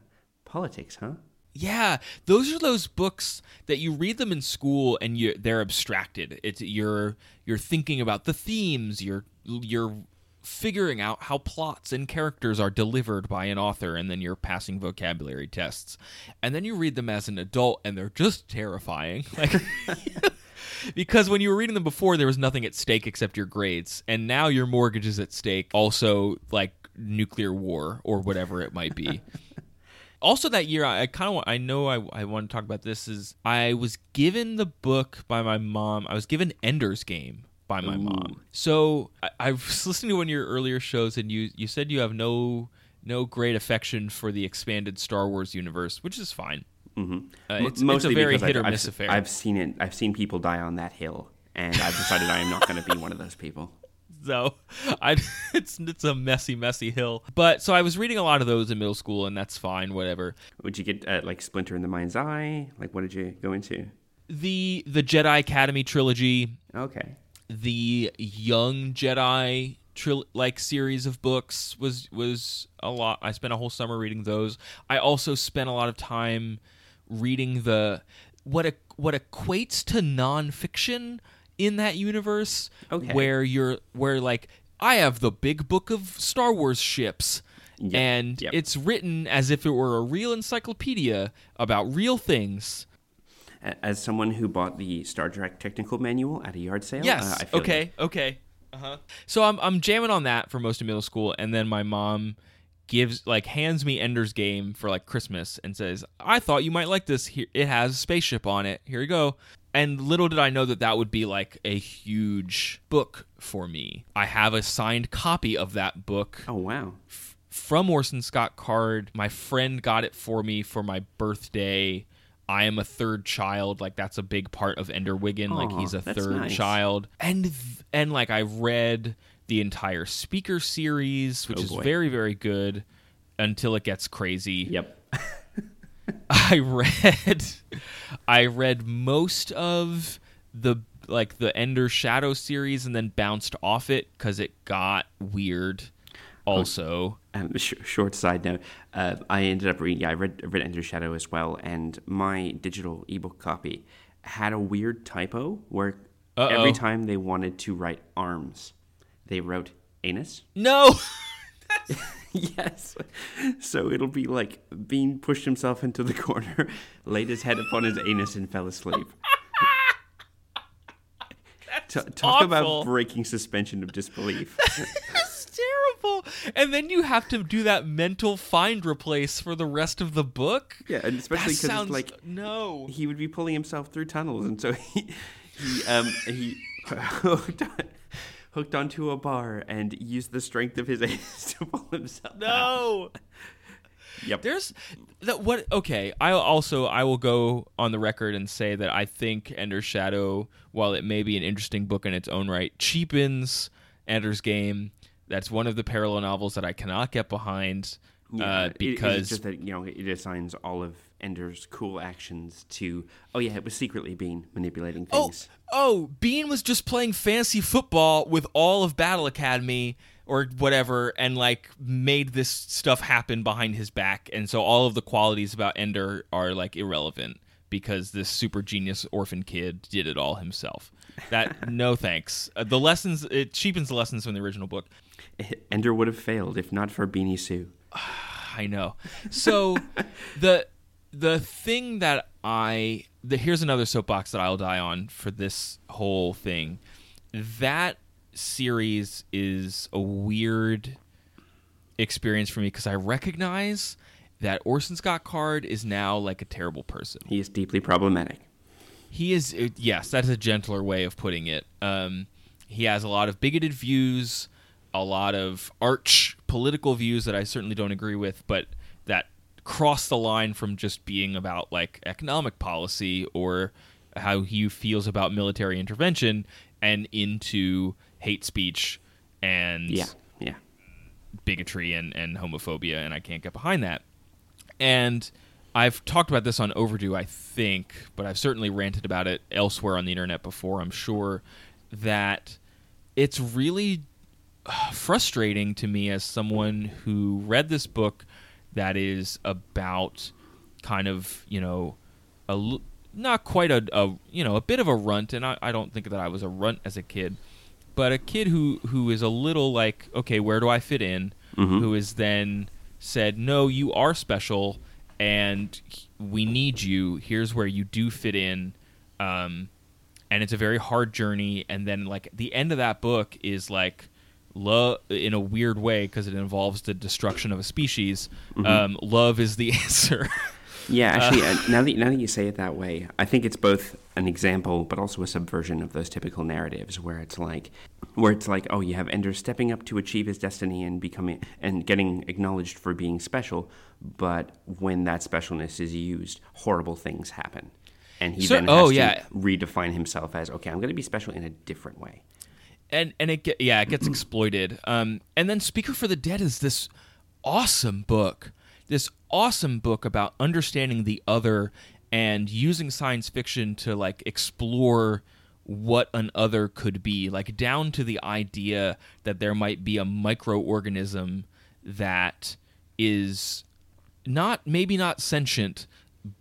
politics, huh? Yeah, those are those books that you read them in school and you they're abstracted. It's you're you're thinking about the themes, you're you're figuring out how plots and characters are delivered by an author and then you're passing vocabulary tests. And then you read them as an adult and they're just terrifying. Like because when you were reading them before there was nothing at stake except your grades and now your mortgage is at stake also like nuclear war or whatever it might be also that year i, kind of i know I, I want to talk about this is i was given the book by my mom i was given ender's game by my mom so I, I was listening to one of your earlier shows and you you said you have no no great affection for the expanded star wars universe which is fine mm-hmm. uh, it's, it's a very hit I've, or I've- miss affair I've seen it. I've seen people die on that hill, and I've decided I am not going to be one of those people. so I it's it's a messy messy hill but so i was reading a lot of those in middle school and that's fine whatever Would you get uh, like Splinter in the Mind's Eye? Like, what did you go into? the the jedi academy trilogy Okay. The young jedi tril- like series of books was was a lot i spent a whole summer reading those i also spent a lot of time reading the what a, what equates to nonfiction in that universe Okay. where you're where like i have the big book of star wars ships Yep, and yep. it's written as if it were a real encyclopedia about real things As someone who bought the Star Trek technical manual at a yard sale, Yes. uh, I feel okay. Okay. Uh huh. So I'm I'm jamming on that for most of middle school, and then my mom gives like hands me Ender's Game for like Christmas and says, "I thought you might like this. Here, it has a spaceship on it. Here you go." And little did I know that that would be like a huge book for me. I have a signed copy of that book Oh wow. from Orson Scott Card. My friend got it for me for my birthday. I am a third child. Like that's a big part of Ender Wiggin. like he's a third nice. child. And and like I read the entire speaker series, which Oh, is very very good until it gets crazy. Yep. I read I read most of the like the Ender Shadow series and then bounced off it cuz it got weird also. Um, sh- short side note: uh, I ended up reading. Yeah, I read, read Ender Shadow as well, and my digital ebook copy had a weird typo where Uh-oh. every time they wanted to write arms, they wrote anus. No. yes. So it'll be like Bean pushed himself into the corner, laid his head upon his anus, and fell asleep. T- talk awful. about breaking suspension of disbelief. Terrible. And then you have to do that mental find replace for the rest of the book. yeah, and especially because like no. he would be pulling himself through tunnels, and so he he um he hooked, on, hooked onto a bar and used the strength of his anus to pull himself. out. No. Yep. There's that what okay, I also I will go on the record and say that I think Ender's Shadow, while it may be an interesting book in its own right, cheapens Ender's Game. That's one of the parallel novels that I cannot get behind. Yeah, uh, it- it's because just that you know it assigns all of Ender's cool actions to. Oh yeah, it was secretly Bean manipulating Oh, things. oh, oh Bean was just playing fancy football with all of Battle Academy or whatever and like made this stuff happen behind his back and so all of the qualities about Ender are like irrelevant because this super genius orphan kid did it all himself. That no thanks. Uh, the lessons it cheapens the lessons from the original book. Ender would have failed if not for Beanie Sue. I know. So the the thing that I the here's another soapbox that I'll die on for this whole thing. That series is a weird experience for me because I recognize that Orson Scott Card is now like a terrible person. He is deeply problematic. He is uh, yes, that is a gentler way of putting it. Um, he has a lot of bigoted views, a lot of arch political views that I certainly don't agree with, but that cross the line from just being about like economic policy or how he feels about military intervention and into hate speech and Yeah, yeah. bigotry and, and homophobia, and I can't get behind that. And I've talked about this on Overdue, I think, but I've certainly ranted about it elsewhere on the internet before, I'm sure, that it's really frustrating to me as someone who read this book that is about kind of, you know, a not quite a, a you know a bit of a runt and I, I don't think that I was a runt as a kid but a kid who who is a little like okay where do I fit in? Who is then said no you are special and we need you. Here's where you do fit in. Um, and it's a very hard journey and then like the end of that book is like love in a weird way because it involves the destruction of a species um, love is the answer Yeah, actually, uh, now that now that you say it that way, I think it's both an example, but also a subversion of those typical narratives, where it's like, where it's like, oh, you have Ender stepping up to achieve his destiny and becoming and getting acknowledged for being special, but when that specialness is used, horrible things happen, and he So- then oh, has yeah. to redefine himself as, okay, I'm going to be special in a different way. And and it get, yeah it gets exploited. Um and then speaker for the dead is this awesome book. This awesome book about understanding the other and using science fiction to like explore what an other could be like down to the idea that there might be a microorganism that is not maybe not sentient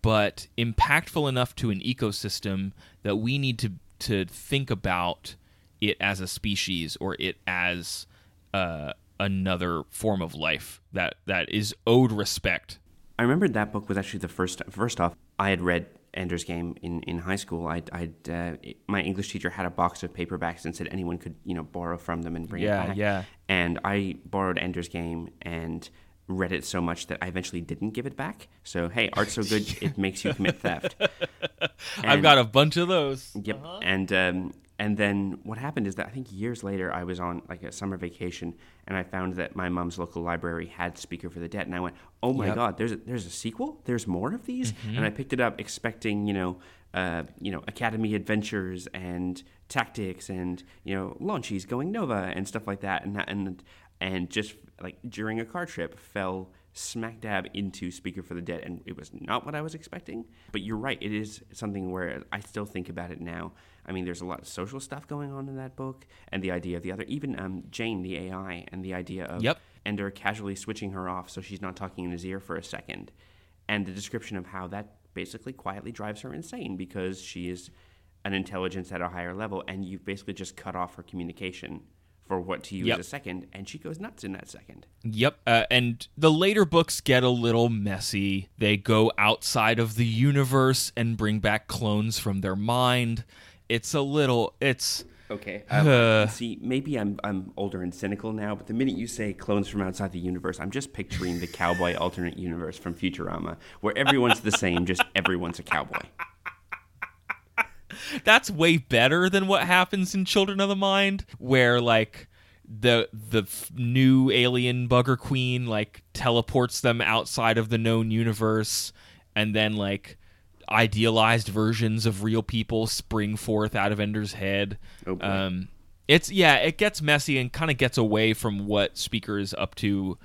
but impactful enough to an ecosystem that we need to to think about it as a species or it as uh, another form of life that that is owed respect. I remembered that book was actually the first. First off, I had read Ender's Game in, in high school. I, I'd uh, my English teacher had a box of paperbacks and said anyone could you know borrow from them and bring Yeah, it back. yeah. And I borrowed Ender's Game and read it so much that I eventually didn't give it back. So hey, art's so good it makes you commit theft. I've got a bunch of those. Yep. And um, and then what happened is that I think years later I was on like a summer vacation and I found that my mom's local library had Speaker for the Dead and I went, oh my Yep. god, there's a, there's a sequel, there's more of these, and I picked it up expecting you know. Uh, you know, Academy Adventures and Tactics and you know launchies going Nova and stuff like that, and that, and and just like during a car trip fell smack dab into Speaker for the Dead, and it was not what I was expecting. But you're right, it is something where I still think about it now. I mean, there's a lot of social stuff going on in that book, and the idea of the other, even um, Jane, the AI, and the idea of Yep. Ender casually switching her off so she's not talking in his ear for a second, and the description of how that basically quietly drives her insane because she is an intelligence at a higher level, and you've basically just cut off her communication for what to use Yep. a second, and she goes nuts in that second. Yep. Uh, and the later books get a little messy. They go outside of the universe and bring back clones from their mind. It's a little. It's. Okay. Uh. see, maybe I'm I'm older and cynical now, but the minute you say clones from outside the universe, I'm just picturing the cowboy alternate universe from Futurama, where everyone's the same, just everyone's a cowboy. that's way better than what happens in Children of the Mind, where like the the f- new alien bugger queen like teleports them outside of the known universe, and then like idealized versions of real people spring forth out of Ender's head. Oh, um, it's yeah, it gets messy and kind of gets away from what Speaker is up to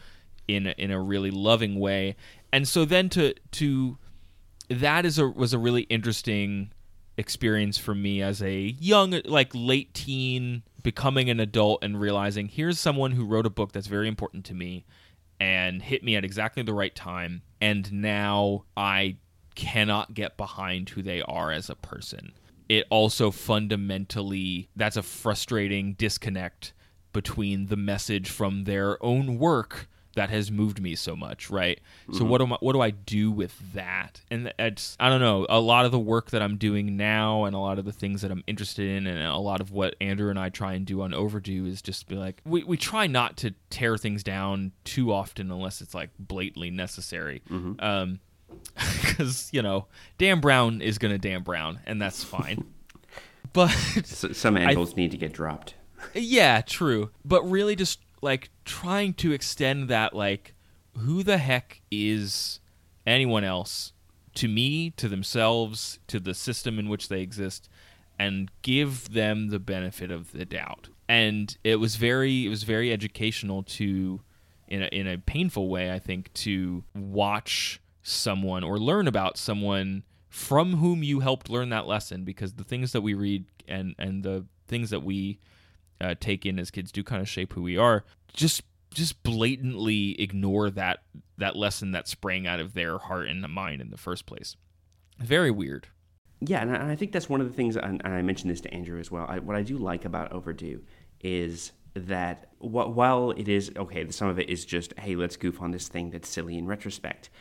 in a, in a really loving way. And so then to to that is a was a really interesting experience for me as a young like late teen becoming an adult and realizing here's someone who wrote a book that's very important to me and hit me at exactly the right time and now I cannot get behind who they are as a person. It also fundamentally that's a frustrating disconnect between the message from their own work that has moved me so much, right? So what am I, what do I do with that? And it's I don't know, a lot of the work that I'm doing now and a lot of the things that I'm interested in and a lot of what Andrew and I try and do on Overdue is just be like we we try not to tear things down too often unless it's like blatantly necessary. Um because you know Dan Brown is gonna Dan Brown, and that's fine. but So, some anvils need to get dropped. yeah, true. But really, just like trying to extend that, like, who the heck is anyone else to me, to themselves, to the system in which they exist, and give them the benefit of the doubt. And it was very, it was very educational to, in a, in a painful way, I think, to watch someone or learn about someone from whom you helped learn that lesson because the things that we read and and the things that we uh, take in as kids do kind of shape who we are. Just just blatantly ignore that that lesson that sprang out of their heart and mind in the first place. Very weird. Yeah, and I, think that's one of the things, and, I mentioned this to Andrew as well. I, what I do like about Overdue is that wh- while it is okay, some of it is just hey, let's goof on this thing that's silly in retrospect,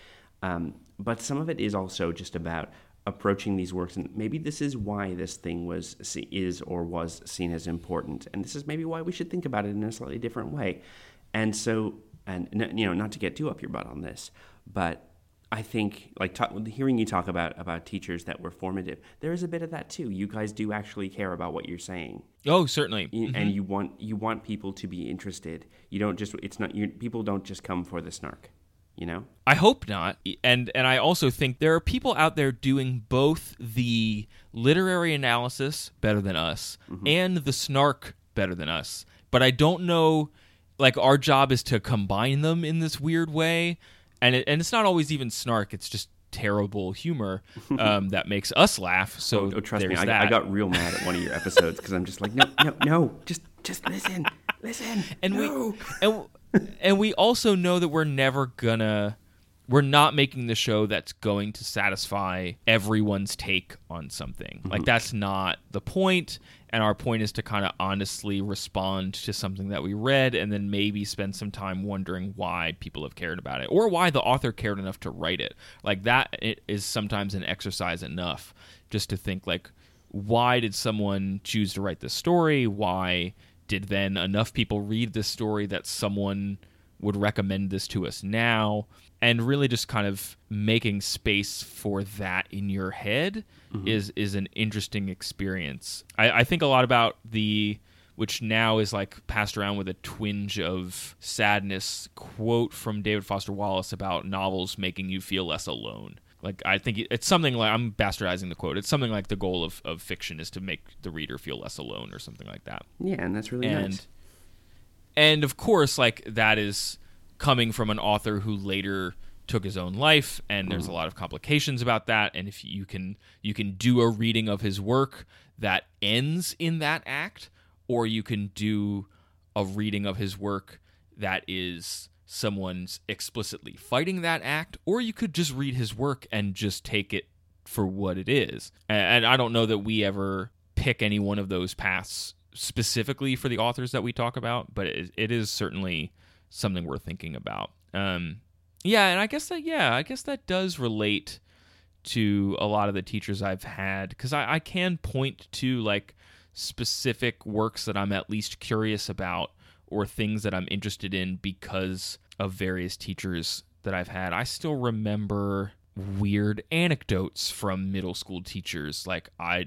um, but some of it is also just about approaching these works, and maybe this is why this thing was is or was seen as important, and this is maybe why we should think about it in a slightly different way, and so and you know not to get too up your butt on this, but I think like talk, hearing you talk about about teachers that were formative, there is a bit of that too. You guys do actually care about what you're saying, oh certainly. You- and you want you want people to be interested. You don't just it's not you people don't just come for the snark, you know. I hope not. And and I also think there are people out there doing both the literary analysis better than us and the snark better than us. But I don't know like our job is to combine them in this weird way. And it, and it's not always even snark, it's just terrible humor um, that makes us laugh. So Oh, trust me, I. I got real mad at one of your episodes because I'm just like, no, no, no, just just listen, listen, and no. we and and we also know that we're never gonna we're not making the show that's going to satisfy everyone's take on something. Like mhm. that's not the point and our point is to kind of honestly respond to something that we read and then maybe spend some time wondering why people have cared about it or why the author cared enough to write it. Like that i- sometimes an exercise enough just to think like why did someone choose to write this story? Why did then enough people read this story that someone would recommend this to us now? And really just kind of making space for that in your head mm-hmm. is is an interesting experience. I, I think a lot about the which now is like passed around with a twinge of sadness quote from david foster wallace about novels making you feel less alone like i think it's something like i'm bastardizing the quote. It's something like the goal of, of fiction is to make the reader feel less alone or something like that. Yeah, and that's really and nice. and of course like that is coming from an author who later took his own life and there's a mm. lot of complications about that. And if you can you can do a reading of his work that ends in that act or you can do a reading of his work that is someone's explicitly fighting that act or you could just read his work and just take it for what it is. And, i don't know that we ever pick any one of those paths specifically for the authors that we talk about but it, it is certainly something we're thinking about. Um yeah and i guess that yeah i guess that does relate to a lot of the teachers i've had because I, I can point to like specific works that i'm at least curious about or things that i'm interested in because of various teachers that i've had. I still remember weird anecdotes from middle school teachers. Like i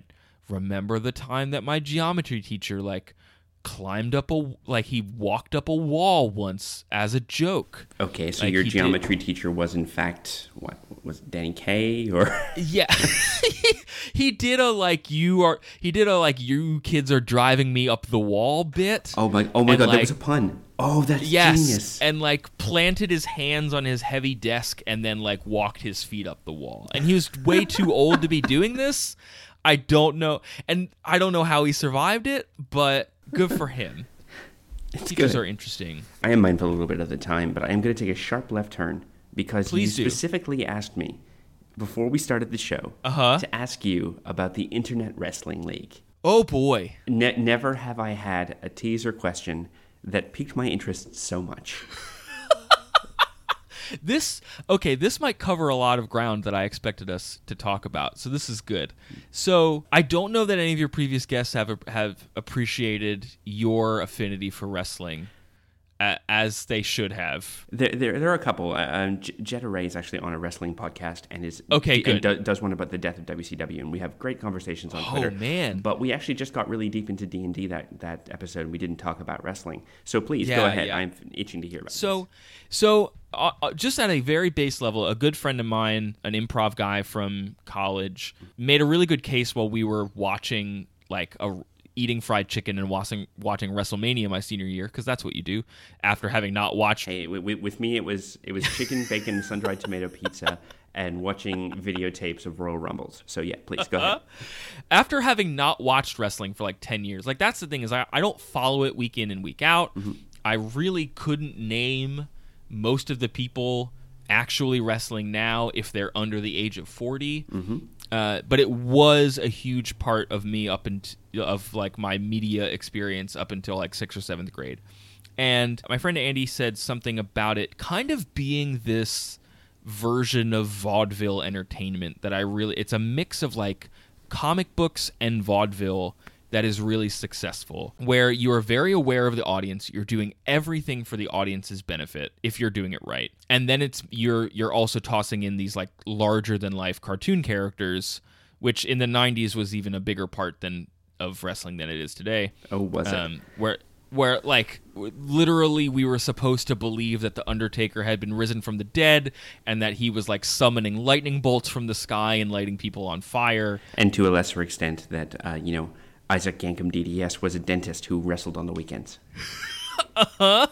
remember the time that my geometry teacher like climbed up a like he walked up a wall once as a joke. Okay, so Like your he did- geometry teacher was in fact what was it, Danny Kaye or Yeah. he did a like you are he did a like you kids are driving me up the wall bit. oh my oh my And, god that was a pun. Oh, that's yes. genius. And like planted his hands on his heavy desk and then like walked his feet up the wall. And he was way too old to be doing this. I don't know. And I don't know how he survived it, but good for him. it's Teachers good. are interesting. I am mindful a little bit of the time, but I am going to take a sharp left turn because Please you do. specifically asked me before we started the show Uh-huh. to ask you about the Internet Wrestling League. Oh boy. Ne- never have I had a teaser question that piqued my interest so much. This okay, this might cover a lot of ground that I expected us to talk about. So this is good. So, I don't know that any of your previous guests have have appreciated your affinity for wrestling as they should have. There, there, there are a couple. Uh, um, J- Jetta Ray is actually on a wrestling podcast and is Okay, and do- does one about the death of WCW, and we have great conversations on Oh, Twitter. man. But we actually just got really deep into D and D that that episode. and We didn't talk about wrestling, so please go ahead. yeah. I'm itching to hear about. So, this. so uh, uh, just at a very base level, a good friend of mine, an improv guy from college, made a really good case while we were watching like a eating fried chicken and watching watching WrestleMania my senior year because that's what you do after having not watched Hey, with, with me, it was it was chicken, bacon, sun dried tomato pizza, and watching videotapes of Royal Rumbles. So yeah, please go ahead. after having not watched wrestling for like 10 years like that's the thing is i, I don't follow it week in and week out i really couldn't name most of the people actually wrestling now if they're under the age of 40 uh, but it was a huge part of me up and of like my media experience up until like sixth or seventh grade. And my friend andy said something about it kind of being this version of vaudeville entertainment that I really it's a mix of like comic books and vaudeville that is really successful where you are very aware of the audience you're doing everything for the audience's benefit if you're doing it right. And then it's you're you're also tossing in these like larger than life cartoon characters which in the 90s was even a bigger part than of wrestling than it is today. Oh, was it? um, where where like literally we were supposed to believe that the undertaker had been risen from the dead and that he was like summoning lightning bolts from the sky and lighting people on fire. And to a lesser extent, that uh, you know Isaac Yankem DDS was a dentist who wrestled on the weekends.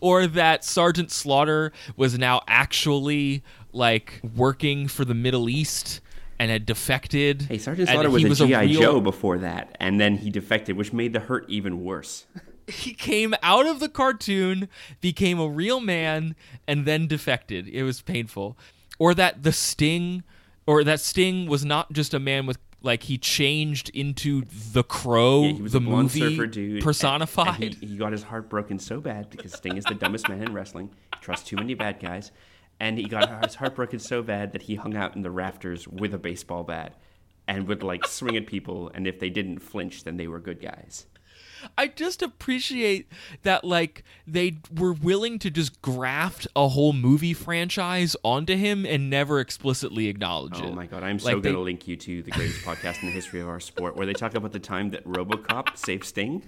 or that sergeant slaughter was now actually like working for the middle east and had defected Hey, Sergeant Slaughter was he a GI real- Joe before that, and then he defected, which made the hurt even worse. he came out of the cartoon, became a real man, and then defected. It was painful. Or that the Sting, or that Sting was not just a man with like he changed into the Crow, Yeah, the movie surfer dude, and- personified. and he, he got his heart broken so bad because Sting is the dumbest man in wrestling. He trusts too many bad guys, and he got his heart broken so bad that he hung out in the rafters with a baseball bat and would like swing at people, and if they didn't flinch, then they were good guys. I just appreciate that like they were willing to just graft a whole movie franchise onto him and never explicitly acknowledge oh it. Oh my god, I'm so Like, they- going to link you to the greatest podcast in the history of our sport, where they talk about the time that RoboCop saved Sting,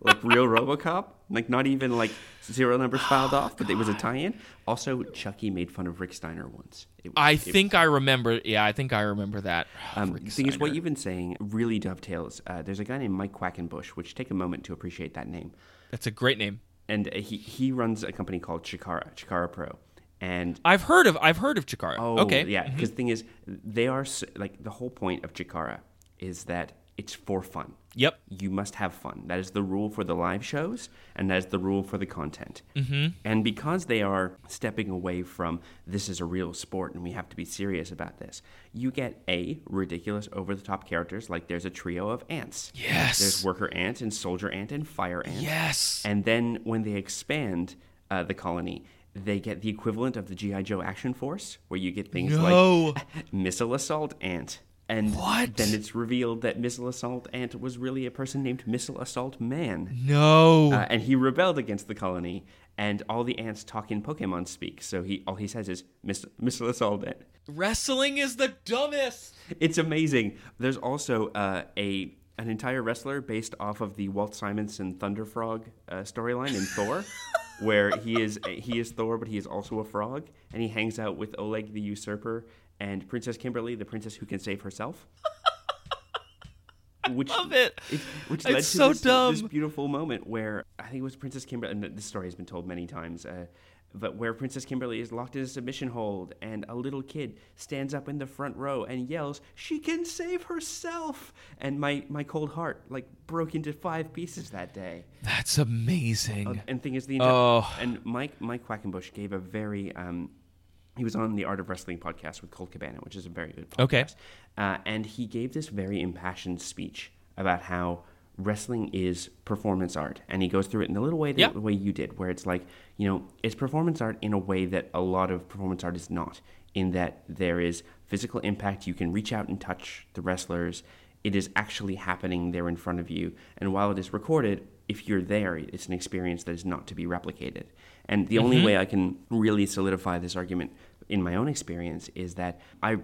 like real RoboCop, like not even like zero numbers filed off, but it was a tie-in. Also, Chucky made fun of Rick Steiner once. It- I it- think I remember. Yeah, I think I remember that. Um, the thing is, what you've been saying really dovetails. Uh, there's a guy named Mike Quackenbush, which take a moment to appreciate that name. That's a great name. And uh, he he runs a company called Chikara, Chikara Pro, and I've heard of I've heard of Chikara. Oh, okay. Yeah, because the thing is, they are like the whole point of Chikara is that it's for fun. Yep. You must have fun. That is the rule for the live shows, and that is the rule for the content. Mm-hmm. And because they are stepping away from this is a real sport and we have to be serious about this, you get a ridiculous, over the top characters like there's a trio of ants. Yes. There's worker ant and soldier ant and fire ant. Yes. And then when they expand uh, the colony, they get the equivalent of the GI Joe Action Force, where you get things No. like missile assault ant. And What? then it's revealed that missile assault ant was really a person named Missile Assault Man, no. uh, and he rebelled against the colony. And all the ants talk in Pokemon speak, so he all he says is Miss, Missile Assault Ant. Wrestling is the dumbest. It's amazing. There's also uh, a an entire wrestler based off of the Walt Simonson Thunder Frog uh, storyline in Thor, where he is he is Thor, but he is also a frog, and he hangs out with Oleg the Usurper and Princess Kimberly, the princess who can save herself. Which, Love it. which It's led to so this, dumb. this beautiful moment where I think it was Princess Kimberly, and this story has been told many times, uh, but where Princess Kimberly is locked in a submission hold, and a little kid stands up in the front row and yells, "She can save herself!" And my my cold heart like broke into five pieces that day. That's amazing. And thing is, the entire, Oh. and Mike Mike Quackenbush gave a very um, he was on the Art of Wrestling podcast with Colt Cabana, which is a very good podcast. Okay. Uh, and he gave this very impassioned speech about how wrestling is performance art, and he goes through it in the little way that Yeah. the way you did, where it's like you know it's performance art in a way that a lot of performance art is not. In that there is physical impact, you can reach out and touch the wrestlers. It is actually happening there in front of you, and while it is recorded, if you're there, it's an experience that is not to be replicated. And the only way I can really solidify this argument in my own experience is that I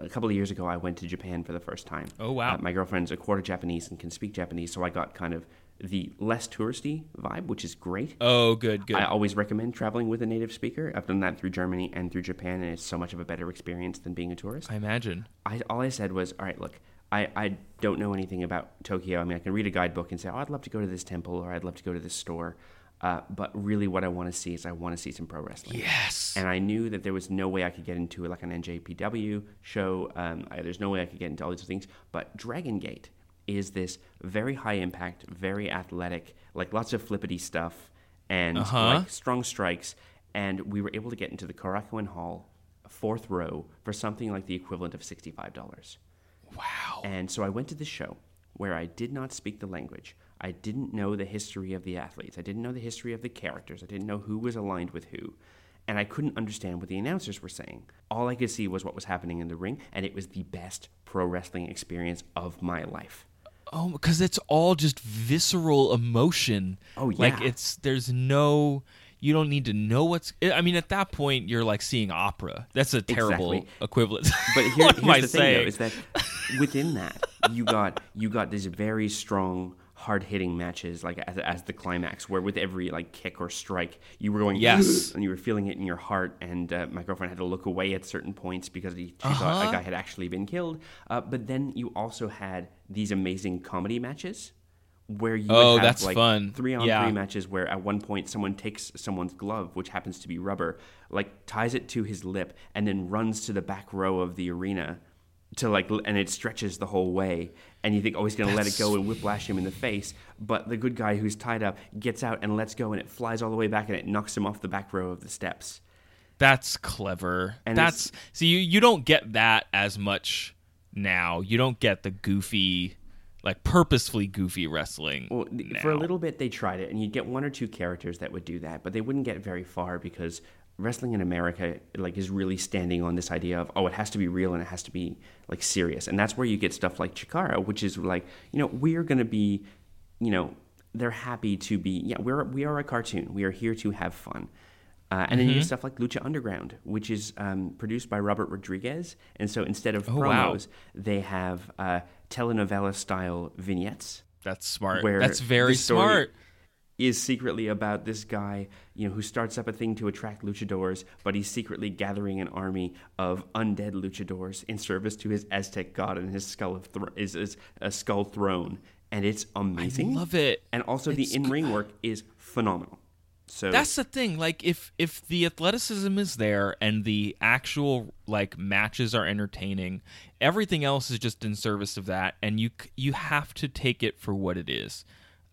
a couple of years ago I went to Japan for the first time. Oh, wow. Uh, my girlfriend's a quarter Japanese and can speak Japanese, so I got kind of the less touristy vibe, which is great. oh, good, good. I always recommend traveling with a native speaker. I've done that through Germany and through Japan, and it's so much of a better experience than being a tourist. I imagine. I, all I said was, all right, look, I, I don't know anything about Tokyo. I mean, I can read a guidebook and say, oh, I'd love to go to this temple or I'd love to go to this store. Uh, but really, what I want to see is I want to see some pro wrestling. Yes. And I knew that there was no way I could get into like an NJPW show. Um, I, there's no way I could get into all these things. But Dragon Gate is this very high impact, very athletic, like lots of flippity stuff and Uh-huh. like strong strikes. And we were able to get into the Korakuen Hall, fourth row, for something like the equivalent of $65. wow. And so I went to the show where I did not speak the language. I didn't know the history of the athletes. I didn't know the history of the characters. I didn't know who was aligned with who. And I couldn't understand what the announcers were saying. All I could see was what was happening in the ring, and it was the best pro wrestling experience of my life. Oh, because it's all just visceral emotion. Oh, yeah. Like it's there's no. You don't need to know what's. I mean, at that point, you're like seeing opera. That's a terrible Exactly. equivalent. But here, here's the thing, saying? though, is that within that you got you got this very strong, hard hitting matches, like as, as the climax, where with every like kick or strike, you were going Yes. and you were feeling it in your heart. And uh, my girlfriend had to look away at certain points because he, she Uh-huh. thought a guy had actually been killed. Uh, but then you also had these amazing comedy matches. Where you Oh, have that's like fun. three on Yeah. three matches where at one point someone takes someone's glove, which happens to be rubber, like ties it to his lip, and then runs to the back row of the arena to like, and it stretches the whole way. And you think, oh, he's gonna let it go and whiplash him in the face, but the good guy who's tied up gets out and lets go, and it flies all the way back, and it knocks him off the back row of the steps. That's clever. And That's see you you don't get that as much now. You don't get the goofy like purposefully goofy wrestling. Well, th- for a little bit, they tried it, and you'd get one or two characters that would do that, but they wouldn't get very far because wrestling in America like is really standing on this idea of oh, it has to be real and it has to be like serious, and that's where you get stuff like Chikara, which is like you know we're gonna be, you know, they're happy to be yeah we're we are a cartoon, we are here to have fun. Uh, and then you get stuff like Lucha Underground, which is um, produced by Robert Rodriguez. And so instead of Oh, wow. promos, they have uh, telenovela style vignettes That's smart. where That's very story smart. Is secretly about this guy, you know, who starts up a thing to attract luchadors, but he's secretly gathering an army of undead luchadors in service to his Aztec god and his skull of thro- is, is a skull throne, and it's amazing. love it. and also the in ring work is phenomenal. So That's the thing. Like if if the athleticism is there and the actual like matches are entertaining, everything else is just in service of that, and you you have to take it for what it is,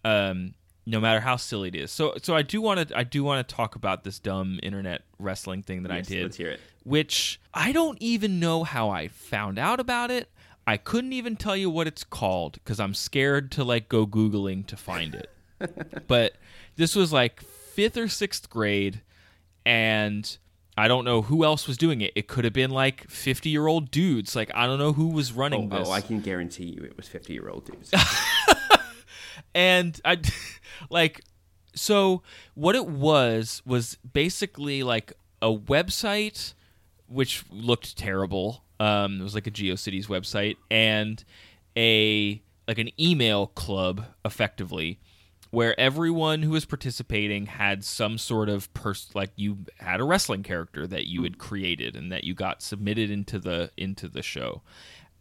um, no matter how silly it is. So so I do want to I do want to talk about this dumb internet wrestling thing that Yes, I did. let's hear it. Which I don't even know how I found out about it. I couldn't even tell you what it's called because I'm scared to like go googling to find it but this was like fifth or sixth grade and i don't know who else was doing it it could have been like 50 year old dudes like i don't know who was running oh, oh this oh, I can guarantee you it was fifty year old dudes. and i like so what it was was basically like a website which looked terrible. Um it was like a geocities website and a like an email club effectively where everyone who was participating had some sort of pers- like you had a wrestling character that you had created and that you got submitted into the into the show.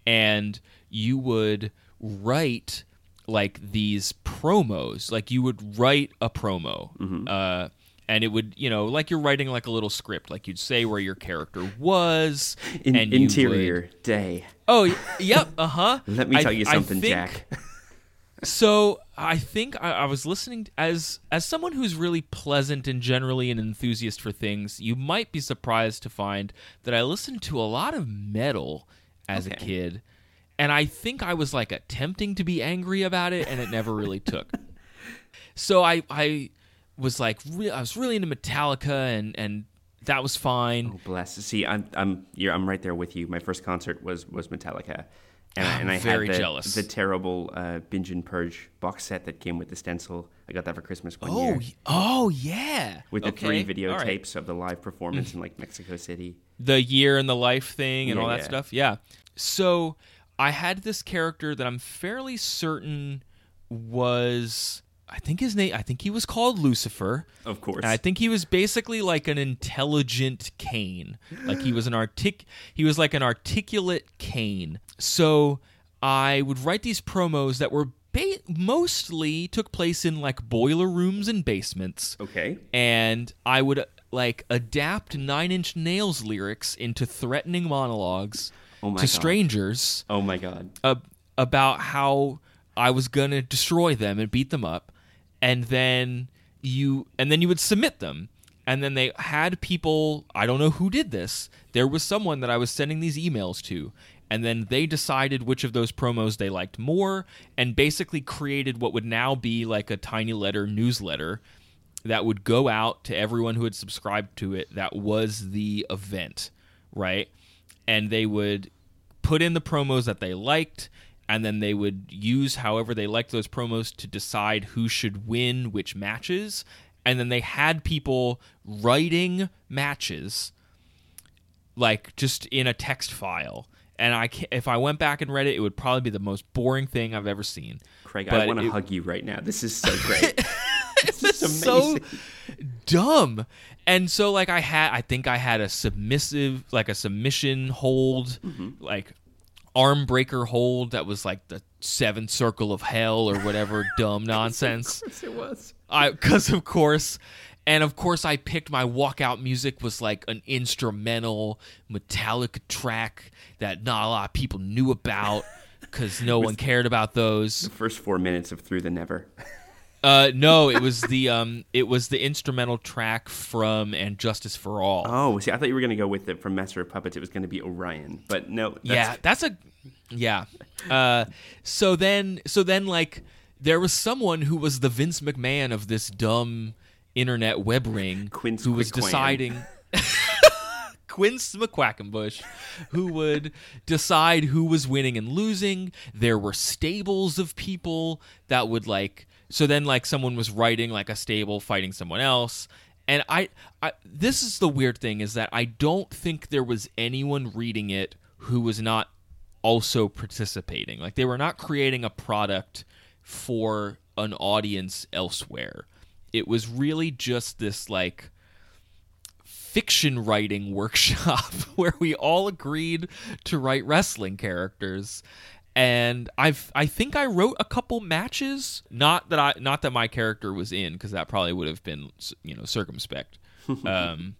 And you would write like these promos like you would write a promo uh and it would you know like you're writing like a little script like you'd say where your character was In- and you would- interior day. oh yep uh-huh Let me I- tell you something, think- Jack. so I think I, I was listening as as someone who's really pleasant and generally an enthusiast for things. You might be surprised to find that I listened to a lot of metal as a kid, and I think I was like attempting to be angry about it, and it never really took. So I I was like re- I was really into Metallica, and and that was fine. Oh, bless. See, I'm I'm you're, I'm right there with you. My first concert was was Metallica, and, I- I'm and I very had the, jealous. the terrible uh, Binge and Purge box set that came with the stencil. I got that for Christmas one Oh year oh yeah, with the Okay, three all right. videotapes of the live performance in like Mexico City. the year and the life thing and Yeah, all that yeah. stuff. Yeah. So I had this character that I'm fairly certain was I think his name I think he was called Lucifer. Of course. And I think he was basically like an intelligent Cain. Like he was an artic he was like an articulate Cain. So I would write these promos that were ba- mostly took place in like boiler rooms and basements Okay. and I would like adapt Nine Inch Nails lyrics into threatening monologues Oh to God. strangers Oh my god. uh, about how I was gonna destroy them and beat them up, and then you and then you would submit them. And then they had people, I don't know who did this. There was someone that I was sending these emails to, and then they decided which of those promos they liked more and basically created what would now be like a tiny letter newsletter that would go out to everyone who had subscribed to it that was the event, right? And they would put in the promos that they liked and then they would use however they liked those promos to decide who should win which matches and then they had people writing matches like just in a text file and I if I went back and read it it would probably be the most boring thing I've ever seen Craig, But I want to hug you right now. This is so great. it was so dumb. And so like I had I think I had a submissive like a submission hold Mm-hmm. like arm breaker hold that was like the seventh circle of hell or whatever dumb nonsense. yes, it was. I cuz of course and of course I picked my walkout music was like an instrumental Metallica track that not a lot of people knew about cuz no one cared about those. The First four minutes of Through the Never. Uh, no, it was the um, it was the instrumental track from "And Justice for All." Oh, see, I thought you were going to go with it from Master of Puppets. It was going to be Orion, but no. That's, yeah, that's a yeah. Uh, so then, so then, like, there was someone who was the Vince McMahon of this dumb internet web ring, Quince who was deciding. Quince McQuackenbush, who would decide who was winning and losing. There were stables of people that would like. So then, like, someone was writing like a stable fighting someone else, and I, I. This is the weird thing is that I don't think there was anyone reading it who was not also participating. Like they were not creating a product for an audience elsewhere. It was really just this like fiction writing workshop where we all agreed to write wrestling characters and I've I think I wrote a couple matches. Not that I not that my character was in because that probably would have been you know circumspect. Um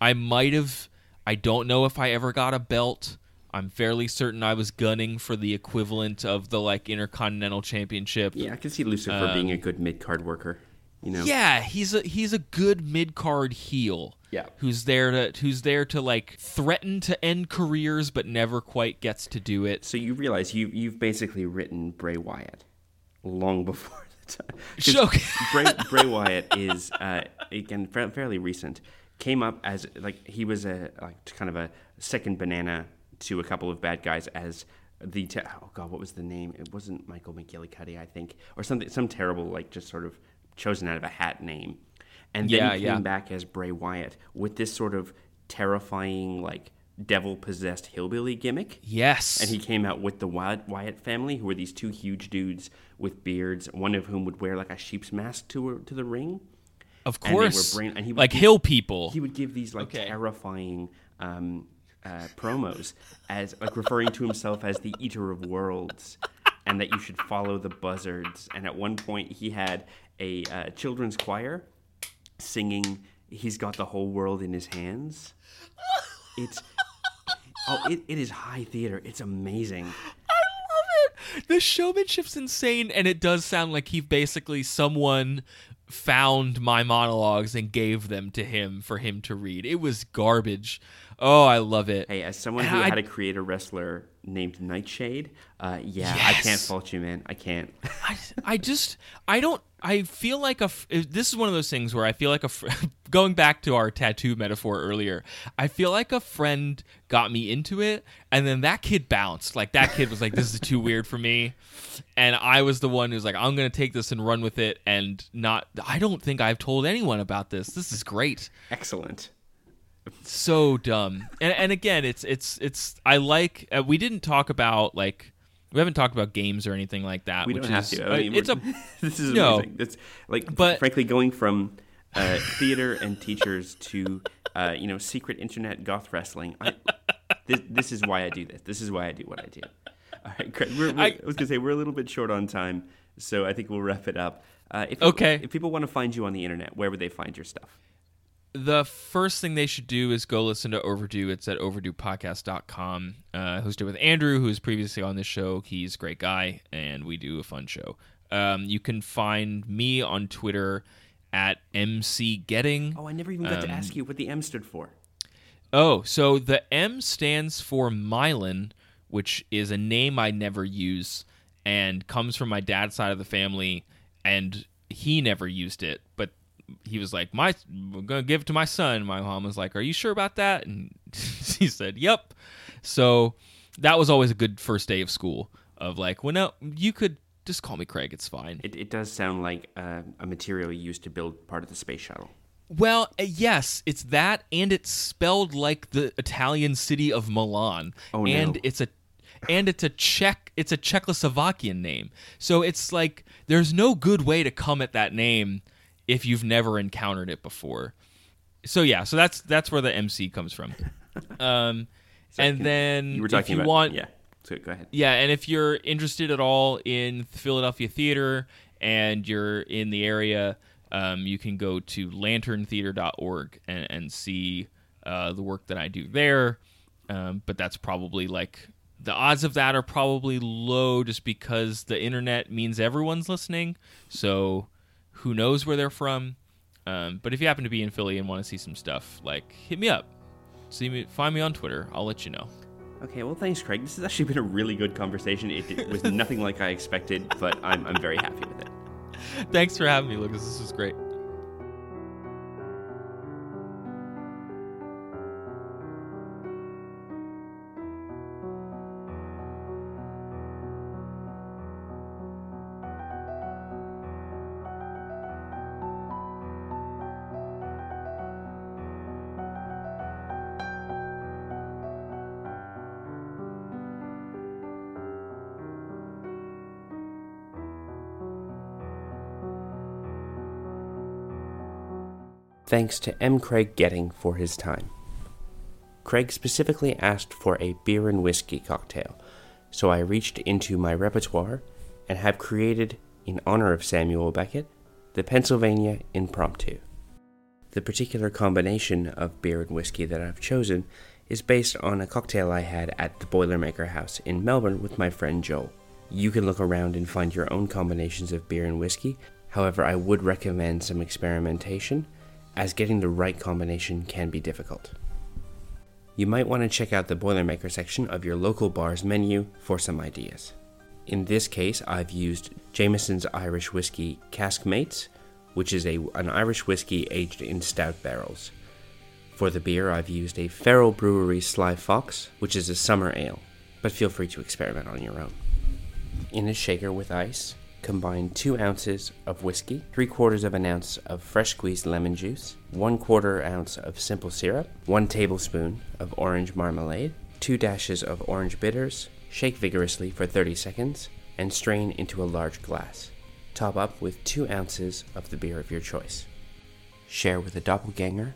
I might have I don't know if I ever got a belt. I'm fairly certain I was gunning for the equivalent of the like intercontinental championship. Yeah, I can see Lucifer being a good mid card worker. You know. Yeah, he's a he's a good mid card heel. Yeah. Who's there to who's there to like threaten to end careers but never quite gets to do it. So you realize you you've basically written Bray Wyatt long before the time. Bray, Bray Wyatt is uh, again fa- fairly recent. Came up as like he was a like kind of a second banana to a couple of bad guys as the te- oh god what was the name? It wasn't Michael McGillicutty I think or something some terrible like just sort of chosen out of a hat name. And then Yeah, came yeah. back as Bray Wyatt with this sort of terrifying like devil possessed hillbilly gimmick. Yes. And he came out with the Wyatt, family, who were these two huge dudes with beards, one of whom would wear like a sheep's mask to to the ring. of and course. brain- and he would like give- hill people. He would give these like Okay. terrifying um, uh, promos as like referring to himself as the eater of worlds, and that you should follow the buzzards. And at one point, he had a uh, children's choir singing "He's got the whole world in his hands." It's oh, it, it is high theater. It's amazing. I love it. The showmanship's insane and it does sound like he basically someone found my monologues and gave them to him for him to read it was garbage oh i love it Hey, as someone who I- had to create a wrestler named Nightshade, uh, yeah, I can't fault you, man. I can't. I, I just I don't I feel like a this is one of those things where I feel like a going back to our tattoo metaphor earlier I feel like a friend got me into it and then that kid bounced like that kid was like this is too weird for me and I was the one who's like I'm going to take this and run with it and not I don't think I've told anyone about this this is great Excellent. So dumb and and again it's it's it's I like uh, we didn't talk about like we haven't talked about games or anything like that We which don't have is to. uh, I mean, it's a this is No. amazing. It's like, But- frankly, going from uh, theater and teachers to uh, you know secret internet goth wrestling. I, this, this is why I do this. This is why I do what I do. All right, Craig, we're, we're, I, I- was gonna say we're a little bit short on time, so I think we'll wrap it up. Uh, if people, Okay. If people want to find you on the internet, where would they find your stuff? The first thing they should do is go listen to Overdue. It's at overduepodcast.com. Uh, hosted with Andrew, who's previously on this show. He's a great guy, and we do a fun show. Um, you can find me on Twitter at mcgetting. Oh, I never even got to ask you what the M stood for. Oh, so the M stands for Milan, which is a name I never use and comes from my dad's side of the family, and he never used it, but he was like, "My, we're gonna give it to my son." My mom was like, "Are you sure about that?" And he said, "Yep." So that was always a good first day of school. Of like, well, no, you could just call me Craig. It's fine. It, it does sound like uh, a material used to build part of the space shuttle. Well, uh, yes, it's that, and it's spelled like the Italian city of Milan. Oh, no. And it's a, and it's a Czech, it's a Czechoslovakian name. So it's like there's no good way to come at that name if you've never encountered it before. So yeah, so that's that's where the MC comes from. Um, and then You were talking if you about want, yeah. So go ahead. yeah, and if you're interested at all in Philadelphia theater and you're in the area, um, you can go to lanterntheater.org and, and see uh, the work that I do there. Um, but that's probably like the odds of that are probably low just because the internet means everyone's listening. So who knows where they're from? Um, but if you happen to be in Philly and want to see some stuff, like hit me up. See me, find me on Twitter. I'll let you know. Okay, well, thanks, Craig. This has actually been a really good conversation. It, it was nothing like I expected, but I'm, I'm very happy with it. Thanks for having me, Lucas. This was great. Thanks to M. Craig Getting for his time. Craig specifically asked for a beer and whiskey cocktail, so I reached into my repertoire and have created, in honor of Samuel Beckett, the Pennsylvania Impromptu. The particular combination of beer and whiskey that I've chosen is based on a cocktail I had at the Boilermaker House in Melbourne with my friend Joel. You can look around and find your own combinations of beer and whiskey, however, I would recommend some experimentation, as getting the right combination can be difficult. You might want to check out the Boilermaker section of your local bar's menu for some ideas. In this case, I've used Jameson's Irish Whiskey Cask Mates, which is a, an Irish whiskey aged in stout barrels. For the beer, I've used a Feral Brewery Sly Fox, which is a summer ale, but feel free to experiment on your own. In a shaker with ice, combine two ounces of whiskey, three quarters of an ounce of fresh squeezed lemon juice, one quarter ounce of simple syrup, one tablespoon of orange marmalade, two dashes of orange bitters, shake vigorously for 30 seconds, and strain into a large glass. Top up with two ounces of the beer of your choice. Share with a doppelganger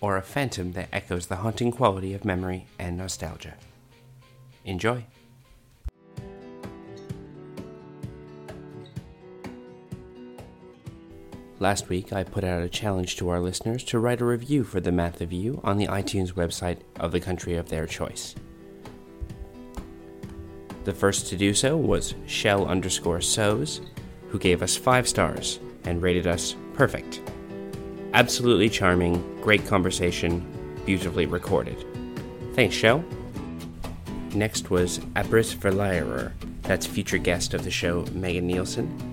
or a phantom that echoes the haunting quality of memory and nostalgia. Enjoy! Last week, I put out a challenge to our listeners to write a review for the Math of You on the iTunes website of the country of their choice. The first to do so was Shell underscore Sows, who gave us five stars and rated us perfect. Absolutely charming, great conversation, beautifully recorded. Thanks, Shell. Next was Abris Verleierer, that's future guest of the show, Megan Nielsen,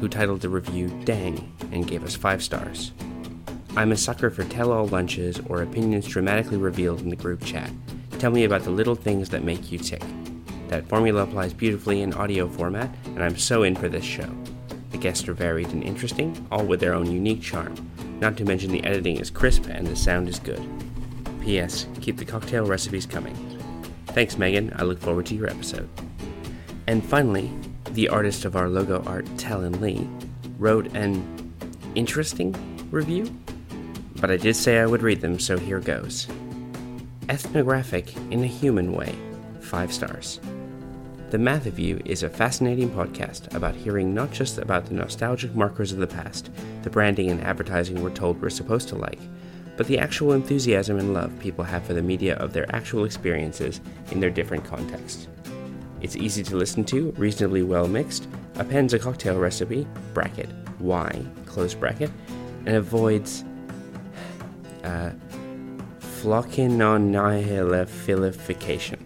who titled the review Dang and gave us five stars. I'm a sucker for tell all lunches or opinions dramatically revealed in the group chat. Tell me about the little things that make you tick. That formula applies beautifully in audio format, and I'm so in for this show. The guests are varied and interesting, all with their own unique charm. Not to mention the editing is crisp and the sound is good. P.S. Keep the cocktail recipes coming. Thanks, Megan. I look forward to your episode. And finally, the artist of our logo art, Talon Lee, wrote an interesting review, but I did say I would read them, so here goes. Ethnographic in a human way, five stars. The Math of You is a fascinating podcast about hearing not just about the nostalgic markers of the past, the branding and advertising we're told we're supposed to like, but the actual enthusiasm and love people have for the media of their actual experiences in their different contexts. It's easy to listen to, reasonably well mixed, appends a cocktail recipe, bracket, why, close bracket, and avoids uh, floccinaucinihilipilification.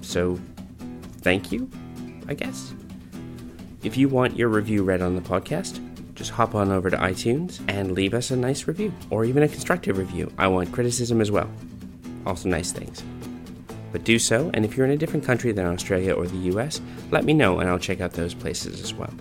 So, thank you, I guess. If you want your review read on the podcast, just hop on over to iTunes and leave us a nice review, or even a constructive review. I want criticism as well. Also, nice things. But do so, and if you're in a different country than Australia or the US, let me know and I'll check out those places as well.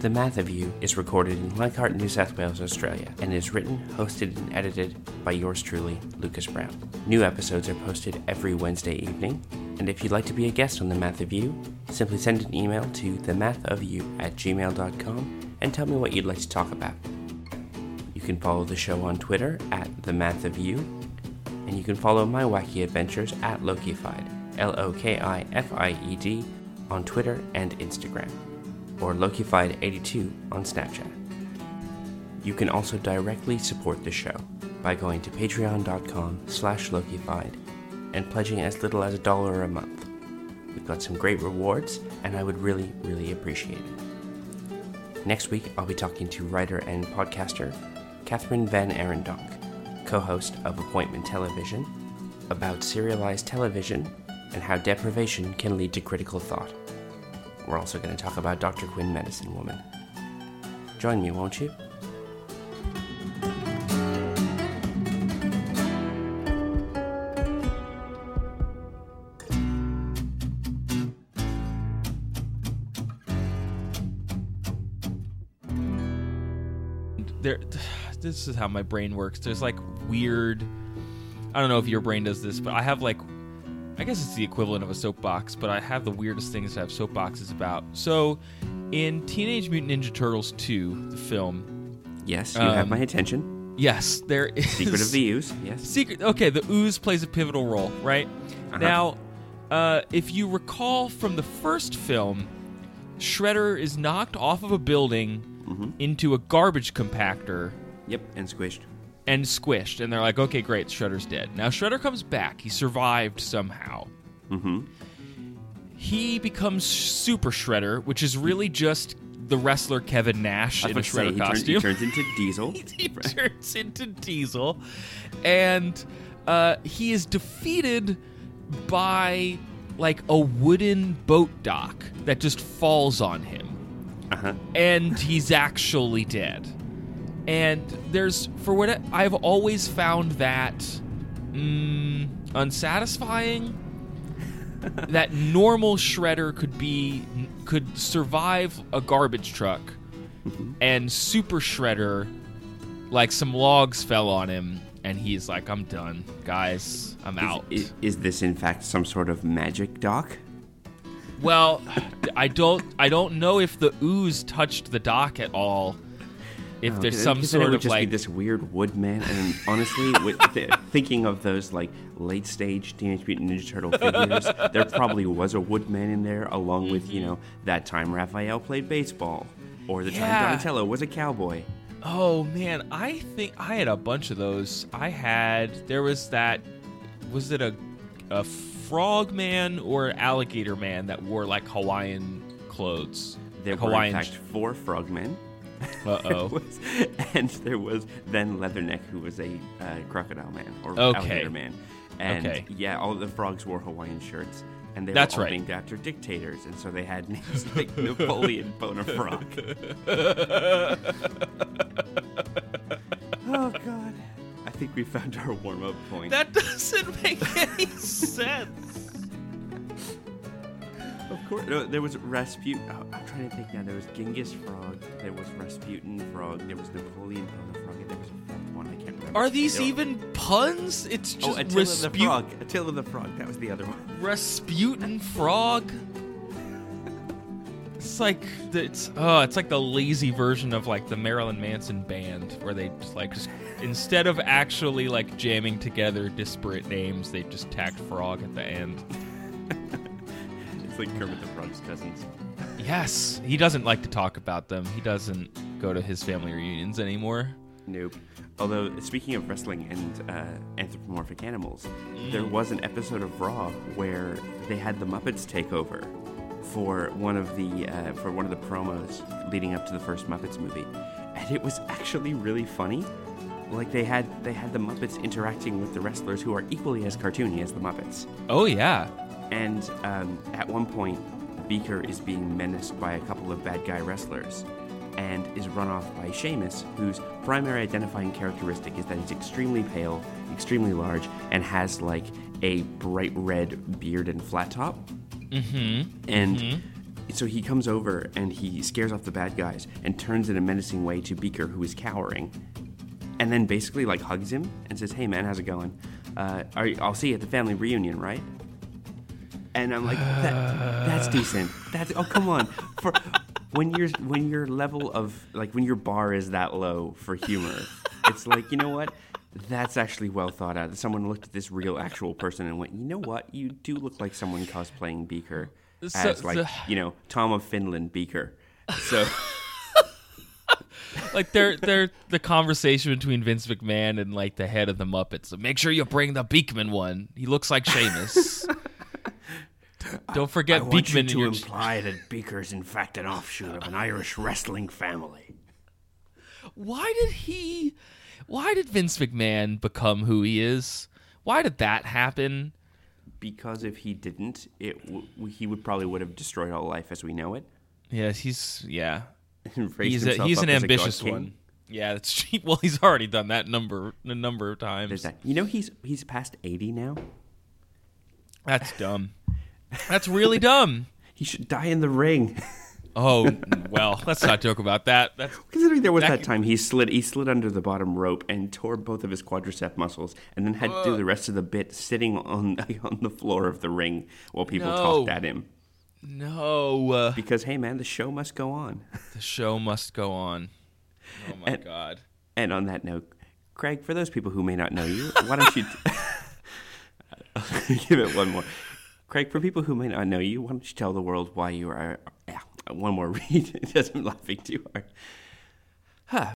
The Math of You is recorded in Leichhardt, New South Wales, Australia, and is written, hosted, and edited by yours truly, Lucas Brown. New episodes are posted every Wednesday evening, and if you'd like to be a guest on The Math of You, simply send an email to themathofyou at gmail.com and tell me what you'd like to talk about. You can follow the show on Twitter at The Math of You, and you can follow my wacky adventures at Lokified, L O K I F I E D, on Twitter and Instagram, or Lokified82 on Snapchat. You can also directly support the show by going to patreon.com slash Lokified and pledging as little as a dollar a month. We've got some great rewards, and I would really, really appreciate it. Next week, I'll be talking to writer and podcaster Kathryn VanArendonk co-host of Appointment Television, about serialized television and how deprivation can lead to critical thought. We're also going to talk about Dr. Quinn Medicine Woman. Join me, won't you? there this is how my brain works there's like weird i don't know if your brain does this but i have like i guess it's the equivalent of a soapbox but i have the weirdest things to have soapboxes about so in teenage mutant ninja turtles 2 the film Yes, you have Um, my attention. yes there is Secret of the Ooze, yes. Secret. Okay, the ooze plays a pivotal role, right? Uh-huh. Now, uh, if you recall from the first film, Shredder is knocked off of a building Mm-hmm. into a garbage compactor Yep, and squished. and squished, and they're like, "Okay, great, Shredder's dead." Now Shredder comes back. He survived somehow. Mm-hmm. He becomes Super Shredder, which is really just the wrestler Kevin Nash in a to say, Shredder he, turns, he turns into Diesel. he turns into Diesel, and uh, he is defeated by like a wooden boat dock that just falls on him, Uh-huh. and he's actually dead. And there's for what I've always found that mm, unsatisfying. that normal shredder could be could survive a garbage truck and super shredder like some logs fell on him and he's like i'm done guys i'm out Is, is this in fact some sort of magic dock? well i don't i don't know if the ooze touched the dock at all if oh, there's Because- some because it sort would of just like be this weird woodman, and honestly, with th- thinking of those like late stage Teenage Mutant Ninja Turtle figures, there probably was a woodman in there, along with you mm-hmm. know that time Raphael played baseball, or the Yeah. time Donatello was a cowboy. Oh man, I think I had a bunch of those. I had there was that was it a a frog man or alligator man that wore like Hawaiian clothes? There Like were Hawaiian. in fact four frogmen. Uh oh. was, and there was then Leatherneck, who was a uh, crocodile man or Okay. alligator man. And Okay. yeah, all the frogs wore Hawaiian shirts, and they That's were all right. named after dictators, and so they had names like Napoleon Bonaparte. oh God! I think we found our warm-up point. That doesn't make any sense. Of course, no, there was Rasputin. Oh, I'm trying to think now. There was Genghis Frog. There was Rasputin Frog. There was Napoleon Frog. And There was a fourth one. I can't remember. Are these There were- even puns? It's just Oh, just Attila the Rasput- Frog. Attila the Frog. That was the other one. Rasputin frog. It's like the, it's oh, it's like the lazy version of like the Marilyn Manson band, where they just like just instead of actually like jamming together disparate names, they just tacked frog at the end. It's like Kermit the Frog's cousins. Yes, he doesn't like to talk about them. He doesn't go to his family reunions anymore. Nope. Although, speaking of wrestling and uh, anthropomorphic animals, there was an episode of Raw where they had the Muppets take over for one of the uh, for one of the promos leading up to the first Muppets movie, and it was actually really funny. Like they had they had the Muppets interacting with the wrestlers who are equally as cartoony as the Muppets. Oh yeah, And um, at one point, Beaker is being menaced by a couple of bad guy wrestlers and is run off by Seamus, whose primary identifying characteristic is that he's extremely pale, extremely large, and has like a bright red beard and flat top. Mm-hmm. And so he comes over and he scares off the bad guys and turns in a menacing way to Beaker, who is cowering and then basically like hugs him and says, "Hey man, how's it going? Uh, are I'll see you at the family reunion, right?" And I'm like, that, "That's decent. That's oh come on." For when your when your level of like when your bar is that low for humor, it's like you know what. That's actually well thought out. Someone looked at this real, actual person and went, "You know what? You do look like someone cosplaying Beaker So- as like so- you know Tom of Finland Beaker." So like they're they're the conversation between Vince McMahon and like the head of the Muppets. So Make sure you bring the Beekman one. He looks like Seamus. Don't forget I you Beekman to imply that Beaker is in fact an offshoot of an Irish wrestling family. Why did he? Why did Vince McMahon become who he is? Why did that happen? Because if he didn't, it w- he would probably would have destroyed all life as we know it. Yes, he's yeah. He's a, he's an ambitious one. Yeah, that's cheap. well. He's already done that number a number of times. There's that. You know he's he's past eighty now. That's dumb. That's really dumb. He should die in the ring. Oh well, let's not joke about that. That's Considering there was That that, time he slid he slid under the bottom rope and tore both of his quadricep muscles, and then had to do the rest of the bit sitting on on the floor of the ring while people No. talked at him. no. Uh, Because hey man, the show must go on. the show must go on. Oh my And- god. And on that note, Craig, for those people who may not know you, why don't you give it one more? Craig, for people who may not know you, why don't you tell the world why you are? Yeah, one more read. it doesn't laughing too hard. Huh.